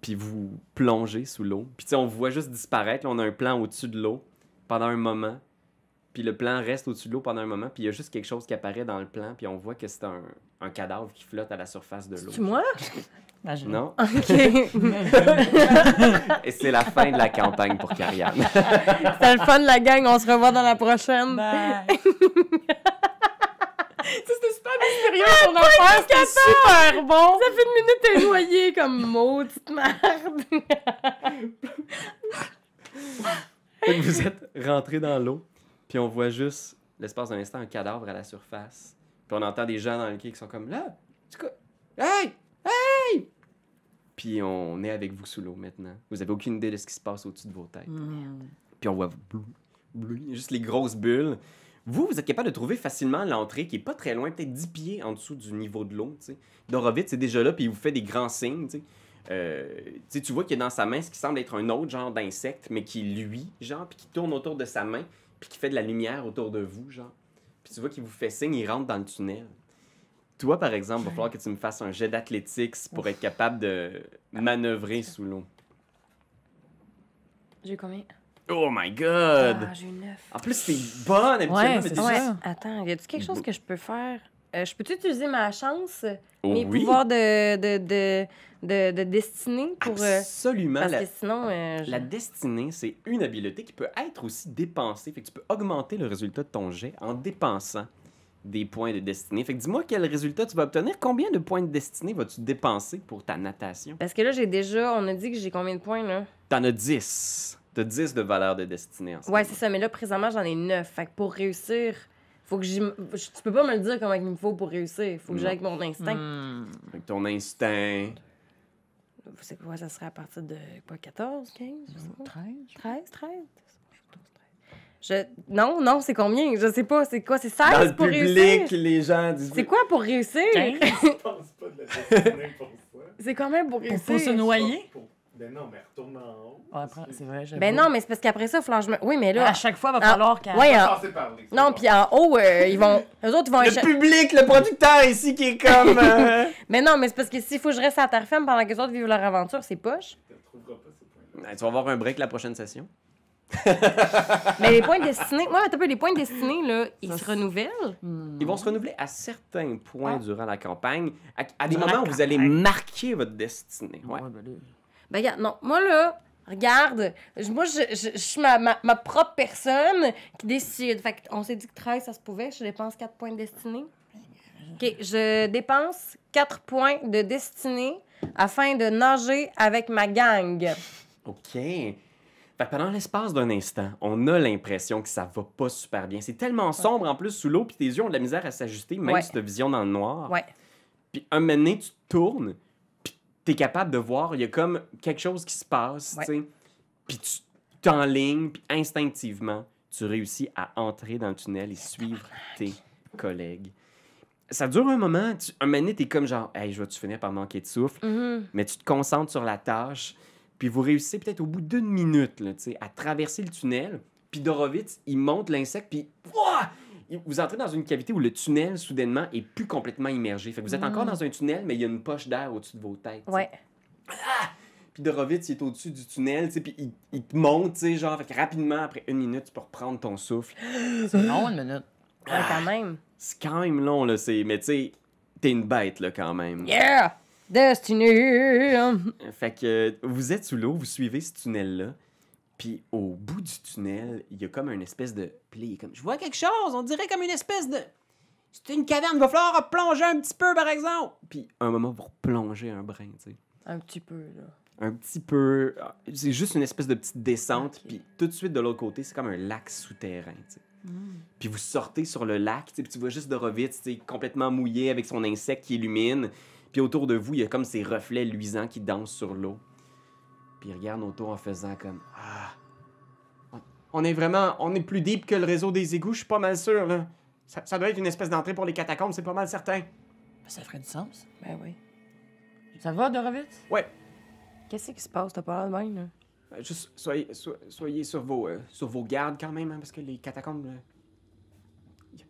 Puis vous plongez sous l'eau. Puis on vous voit juste disparaître. On a un plan au-dessus de l'eau pendant un moment. Puis le plan reste au-dessus de l'eau pendant un moment. Puis il y a juste quelque chose qui apparaît dans le plan. Puis on voit que c'est un, un cadavre qui flotte à la surface de l'eau. C'est moi? Imagine. Non? OK. Et c'est la fin de la campagne pour Karianne. C'était le fun, la gang. On se revoit dans la prochaine. C'était super mystérieux ton affaire, c'était super bon. Ça fait une minute t'es noyé comme maudite merde. Vous êtes rentré dans l'eau, puis on voit juste, l'espace d'un instant, un cadavre à la surface. Puis on entend des gens dans le quai qui sont comme là? Hey! Hey! Puis on est avec vous sous l'eau maintenant. Vous avez aucune idée de ce qui se passe au-dessus de vos têtes. Puis on voit juste les grosses bulles. Vous, vous êtes capable de trouver facilement l'entrée qui est pas très loin, peut-être 10 pieds en dessous du niveau de l'eau. Dorovitz c'est déjà là, puis il vous fait des grands signes. tu. Euh, tu vois qu'il y a dans sa main ce qui semble être un autre genre d'insecte, mais qui lui, genre, puis qui tourne autour de sa main, puis qui fait de la lumière autour de vous, genre. Puis tu vois qu'il vous fait signe, il rentre dans le tunnel. Toi, par exemple, il va falloir que tu me fasses un jet d'athlétiques pour être capable de manœuvrer sous l'eau. J'ai combien? Oh my god! Ah, j'ai eu 9. En plus, t'es bonne habituellement, Ouais, mais c'est t'es ça. juste-. Attends, y a-tu quelque chose que je peux faire? Euh, je peux-tu utiliser ma chance, Oh mes oui, pouvoirs de, de, de, de, de destinée pour. euh, absolument. parce La, que sinon. euh, je- la destinée, c'est une habileté qui peut être aussi dépensée. Fait que tu peux augmenter le résultat de ton jet en dépensant des points de destinée. Fait que dis-moi quel résultat tu vas obtenir. Combien de points de destinée vas-tu dépenser pour ta natation? Parce que là, j'ai déjà. On a dit que j'ai combien de points, là? T'en as 10. T'as 10 de valeur de destinée en ce Ouais, c'est ça. Mais là, présentement, j'en ai 9. Fait que pour réussir, faut que j'y. je- Tu peux pas me le dire comment il me faut pour réussir. Faut que j'aille avec mon instinct. Hmm. Que ton instinct. C'est quoi, ça serait à partir de quoi, 14, 15? je sais pas? 13. 13, 13? Je... Non, non, c'est combien? Je sais pas. C'est quoi? C'est 16 Dans le pour public, réussir? les gens disent. C'est quoi pour réussir? Quinze. Je pense pas de la pour ça. C'est combien pour Pour réussir? pas se noyer? Pour- Ben non, mais retourne en haut. Ouais, après, c'est vrai, j'avoue. Ben non, mais c'est parce qu'après ça, me... Oui, mais là... À chaque fois, il va Ah, falloir qu'elle. Ouais, en- Passer par les- Non, puis en haut, euh, ils vont... Eux autres, ils vont... Le écha- public, le producteur ici qui est comme. euh, Mais non, mais c'est parce que s'il faut que je reste à la terre ferme pendant que les autres vivent leur aventure, c'est poche. Tu. Ben, tu vas avoir un break la prochaine session. Mais les points destinés... Moi, peu les points destinés, là, ils Ça, se renouvellent. Hmm. Ils vont se renouveler à certains points Ah. durant la campagne, à, à des Durant moments où vous allez marquer votre destinée. Ouais. Ouais, ben. Ben regarde, non, moi, là... Regarde, moi, je, je- je suis ma, ma, ma propre personne qui décide. Fait qu'on s'est dit que 13, ça se pouvait. Je dépense 4 points de destinée. OK, je dépense 4 points de destinée afin de nager avec ma gang. OK. Fait que pendant l'espace d'un instant, on a l'impression que ça va pas super bien. C'est tellement sombre en plus sous l'eau, puis tes yeux ont de la misère à s'ajuster, même Ouais. si tu as vision dans le noir. Ouais. Puis un moment donné, tu te tournes, puis tu es capable de voir, il y a comme quelque chose qui se passe, Ouais. tu sais. Puis tu t'enlignes, puis instinctivement, tu réussis à entrer dans le tunnel et suivre tes collègues. Ça dure un moment, tu, un moment donné, t'es comme genre, hey, je vais-tu finir par manquer de souffle? Mhm. mais tu te concentres sur la tâche, puis vous réussissez peut-être au bout d'une minute là, tu sais, à traverser le tunnel, puis Dorovitz, il monte l'insecte, puis ouah! Vous entrez dans une cavité où le tunnel, soudainement, est plus complètement immergé. Fait que vous êtes encore dans un tunnel, mais il y a une poche d'air au-dessus de vos têtes. Ouais. puis Dorovitz, il est au-dessus du tunnel, tu sais, puis il, il te monte, tu sais, genre, fait que rapidement, après une minute, tu peux reprendre ton souffle. C'est long, une minute. Ouais, quand même. C'est quand même long, là, c'est... Mais tu sais, t'es une bête, là, quand même. Yeah! Destiny! Fait que euh, vous êtes sous l'eau, vous suivez ce tunnel-là, puis au bout du tunnel, il y a comme une espèce de... Puis là, il est comme... Je vois quelque chose, on dirait comme une espèce de. C'est une caverne, il va falloir plonger un petit peu, par exemple. Puis un moment, vous replongez un brin, tu sais. Un petit peu, là. un petit peu. ah, C'est juste une espèce de petite descente, puis tout de suite de l'autre côté, c'est comme un lac souterrain. tu sais. Puis vous sortez sur le lac, puis tu vois juste Dorovitz complètement mouillé avec son insecte qui illumine. Puis autour de vous, il y a comme ces reflets luisants qui dansent sur l'eau. Puis il regarde autour en faisant comme Ah, On est vraiment. On est plus deep que le réseau des égouts, je suis pas mal sûr, là. Ça, ça doit être une espèce d'entrée pour les catacombes, c'est pas mal certain. Ça ferait du sens. Ben oui. Ça va, Dorovitz? Qu'est-ce qui se passe? T'as pas l'air de même, là? Euh, Juste soyez, so- soyez sur, vos, euh, sur vos gardes quand même, hein, parce que les catacombes. euh, Il y a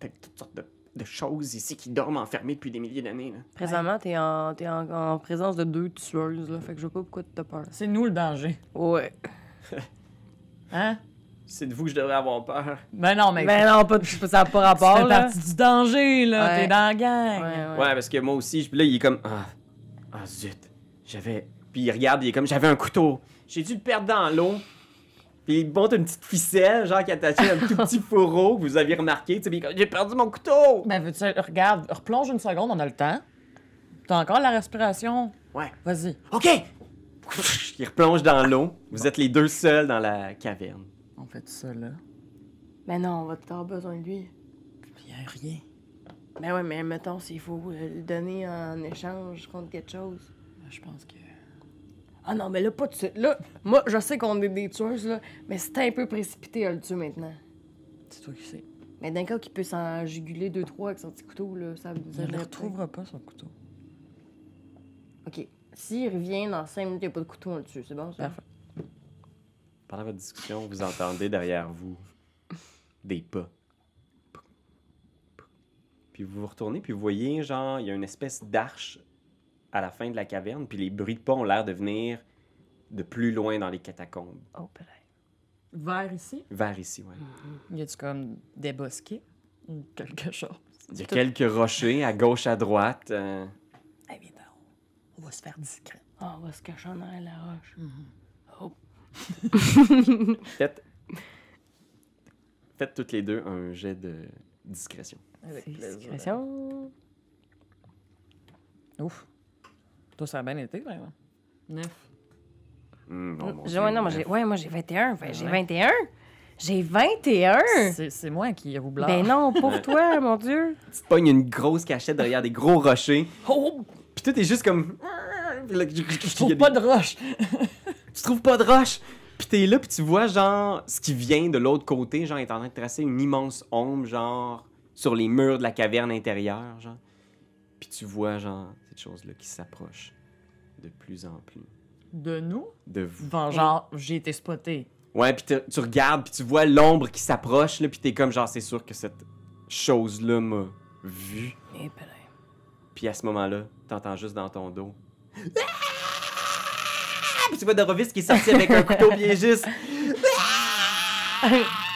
peut-être toutes sortes de, de choses ici qui dorment enfermées depuis des milliers d'années. là. Présentement, t'es en, t'es en, en présence de deux tueuses, là. Fait que je sais pas pourquoi t'as peur. C'est nous le danger. Ouais. Hein? c'est de vous que je devrais avoir peur. Ben non, mais. Ben non, pas, ça n'a pas tu rapport, fais là. partie du danger, là. Ouais. T'es dans la gang. Ouais, ouais. Ouais, parce que moi aussi, je- puis là, il est comme Ah, ah zut, j'avais. Puis il regarde, il est comme J'avais un couteau. J'ai dû le perdre dans l'eau. Puis il monte une petite ficelle, genre qui est attachée à un tout petit fourreau que vous aviez remarqué. Tu sais, il J'ai perdu mon couteau! Ben, veux-tu. Regarde, replonge une seconde, on a le temps. T'as encore la respiration? Ouais. Vas-y. OK! Il replonge dans l'eau. Vous êtes les deux seuls dans la caverne. On fait ça, là. Mais non, on va avoir besoin de lui. Puis y a rien. Ben ouais, mais mettons, s'il faut euh, le donner en échange contre quelque chose. Ben, Je pense que. Ah non, mais là, pas tout de suite. Là, moi, je sais qu'on est des tueuses, là, mais c'est un peu précipité à le tuer maintenant. C'est toi qui sais. Mais d'un cas qu'il peut s'en juguler deux, trois avec son petit couteau, là, ça vous Il ne retrouvera pas, son couteau. OK. S'il revient dans cinq minutes, il n'y a pas de couteau, on le tue, c'est bon, ça? Parfait. Pendant votre discussion, vous entendez derrière vous des pas. Puis vous vous retournez, puis vous voyez, genre, il y a une espèce d'arche à la fin de la caverne, puis les bruits de pas ont l'air de venir de plus loin dans les catacombes. Oh, peut-être. Vers ici? Vers ici, ouais. Y a-tu comme des bosquets? Ou quelque chose? Il y a quelques rochers à gauche, à droite. euh, Eh bien, on va se faire discret. Ah, on va se cacher en arrière de la roche. Oh. Faites... Faites toutes les deux un jet de discrétion. Avec C'est plaisir. discrétion. Ouf. Toi, ça a bien été, vraiment. Neuf. Bon, mon J'ai- Dieu, ouais, non, moi, j'ai, ouais, moi, j'ai 21. Fait, j'ai Ouais. 21. J'ai 21! C'est c'est moi qui roublard. Ben non, pour toi, mon Dieu. Tu te pognes une grosse cachette derrière des gros rochers. Oh! Puis toi, t'es juste comme. Je trouve pas de roche! Tu trouves pas de roche. Puis t'es là, puis tu vois, genre, ce qui vient de l'autre côté, genre, est en train de tracer une immense ombre, genre, sur les murs de la caverne intérieure, genre. Puis tu vois, genre, cette chose-là qui s'approche de plus en plus De nous? de vous. Bon, genre, j'ai été spoté. Ouais, puis tu regardes, puis tu vois l'ombre qui s'approche, là, puis t'es comme, genre, c'est sûr que cette chose-là m'a vu. Eh, ben, Puis à ce moment-là, t'entends juste dans ton dos. Ah! Puis tu vois Dorovis qui est sorti avec un couteau bien juste. Ah!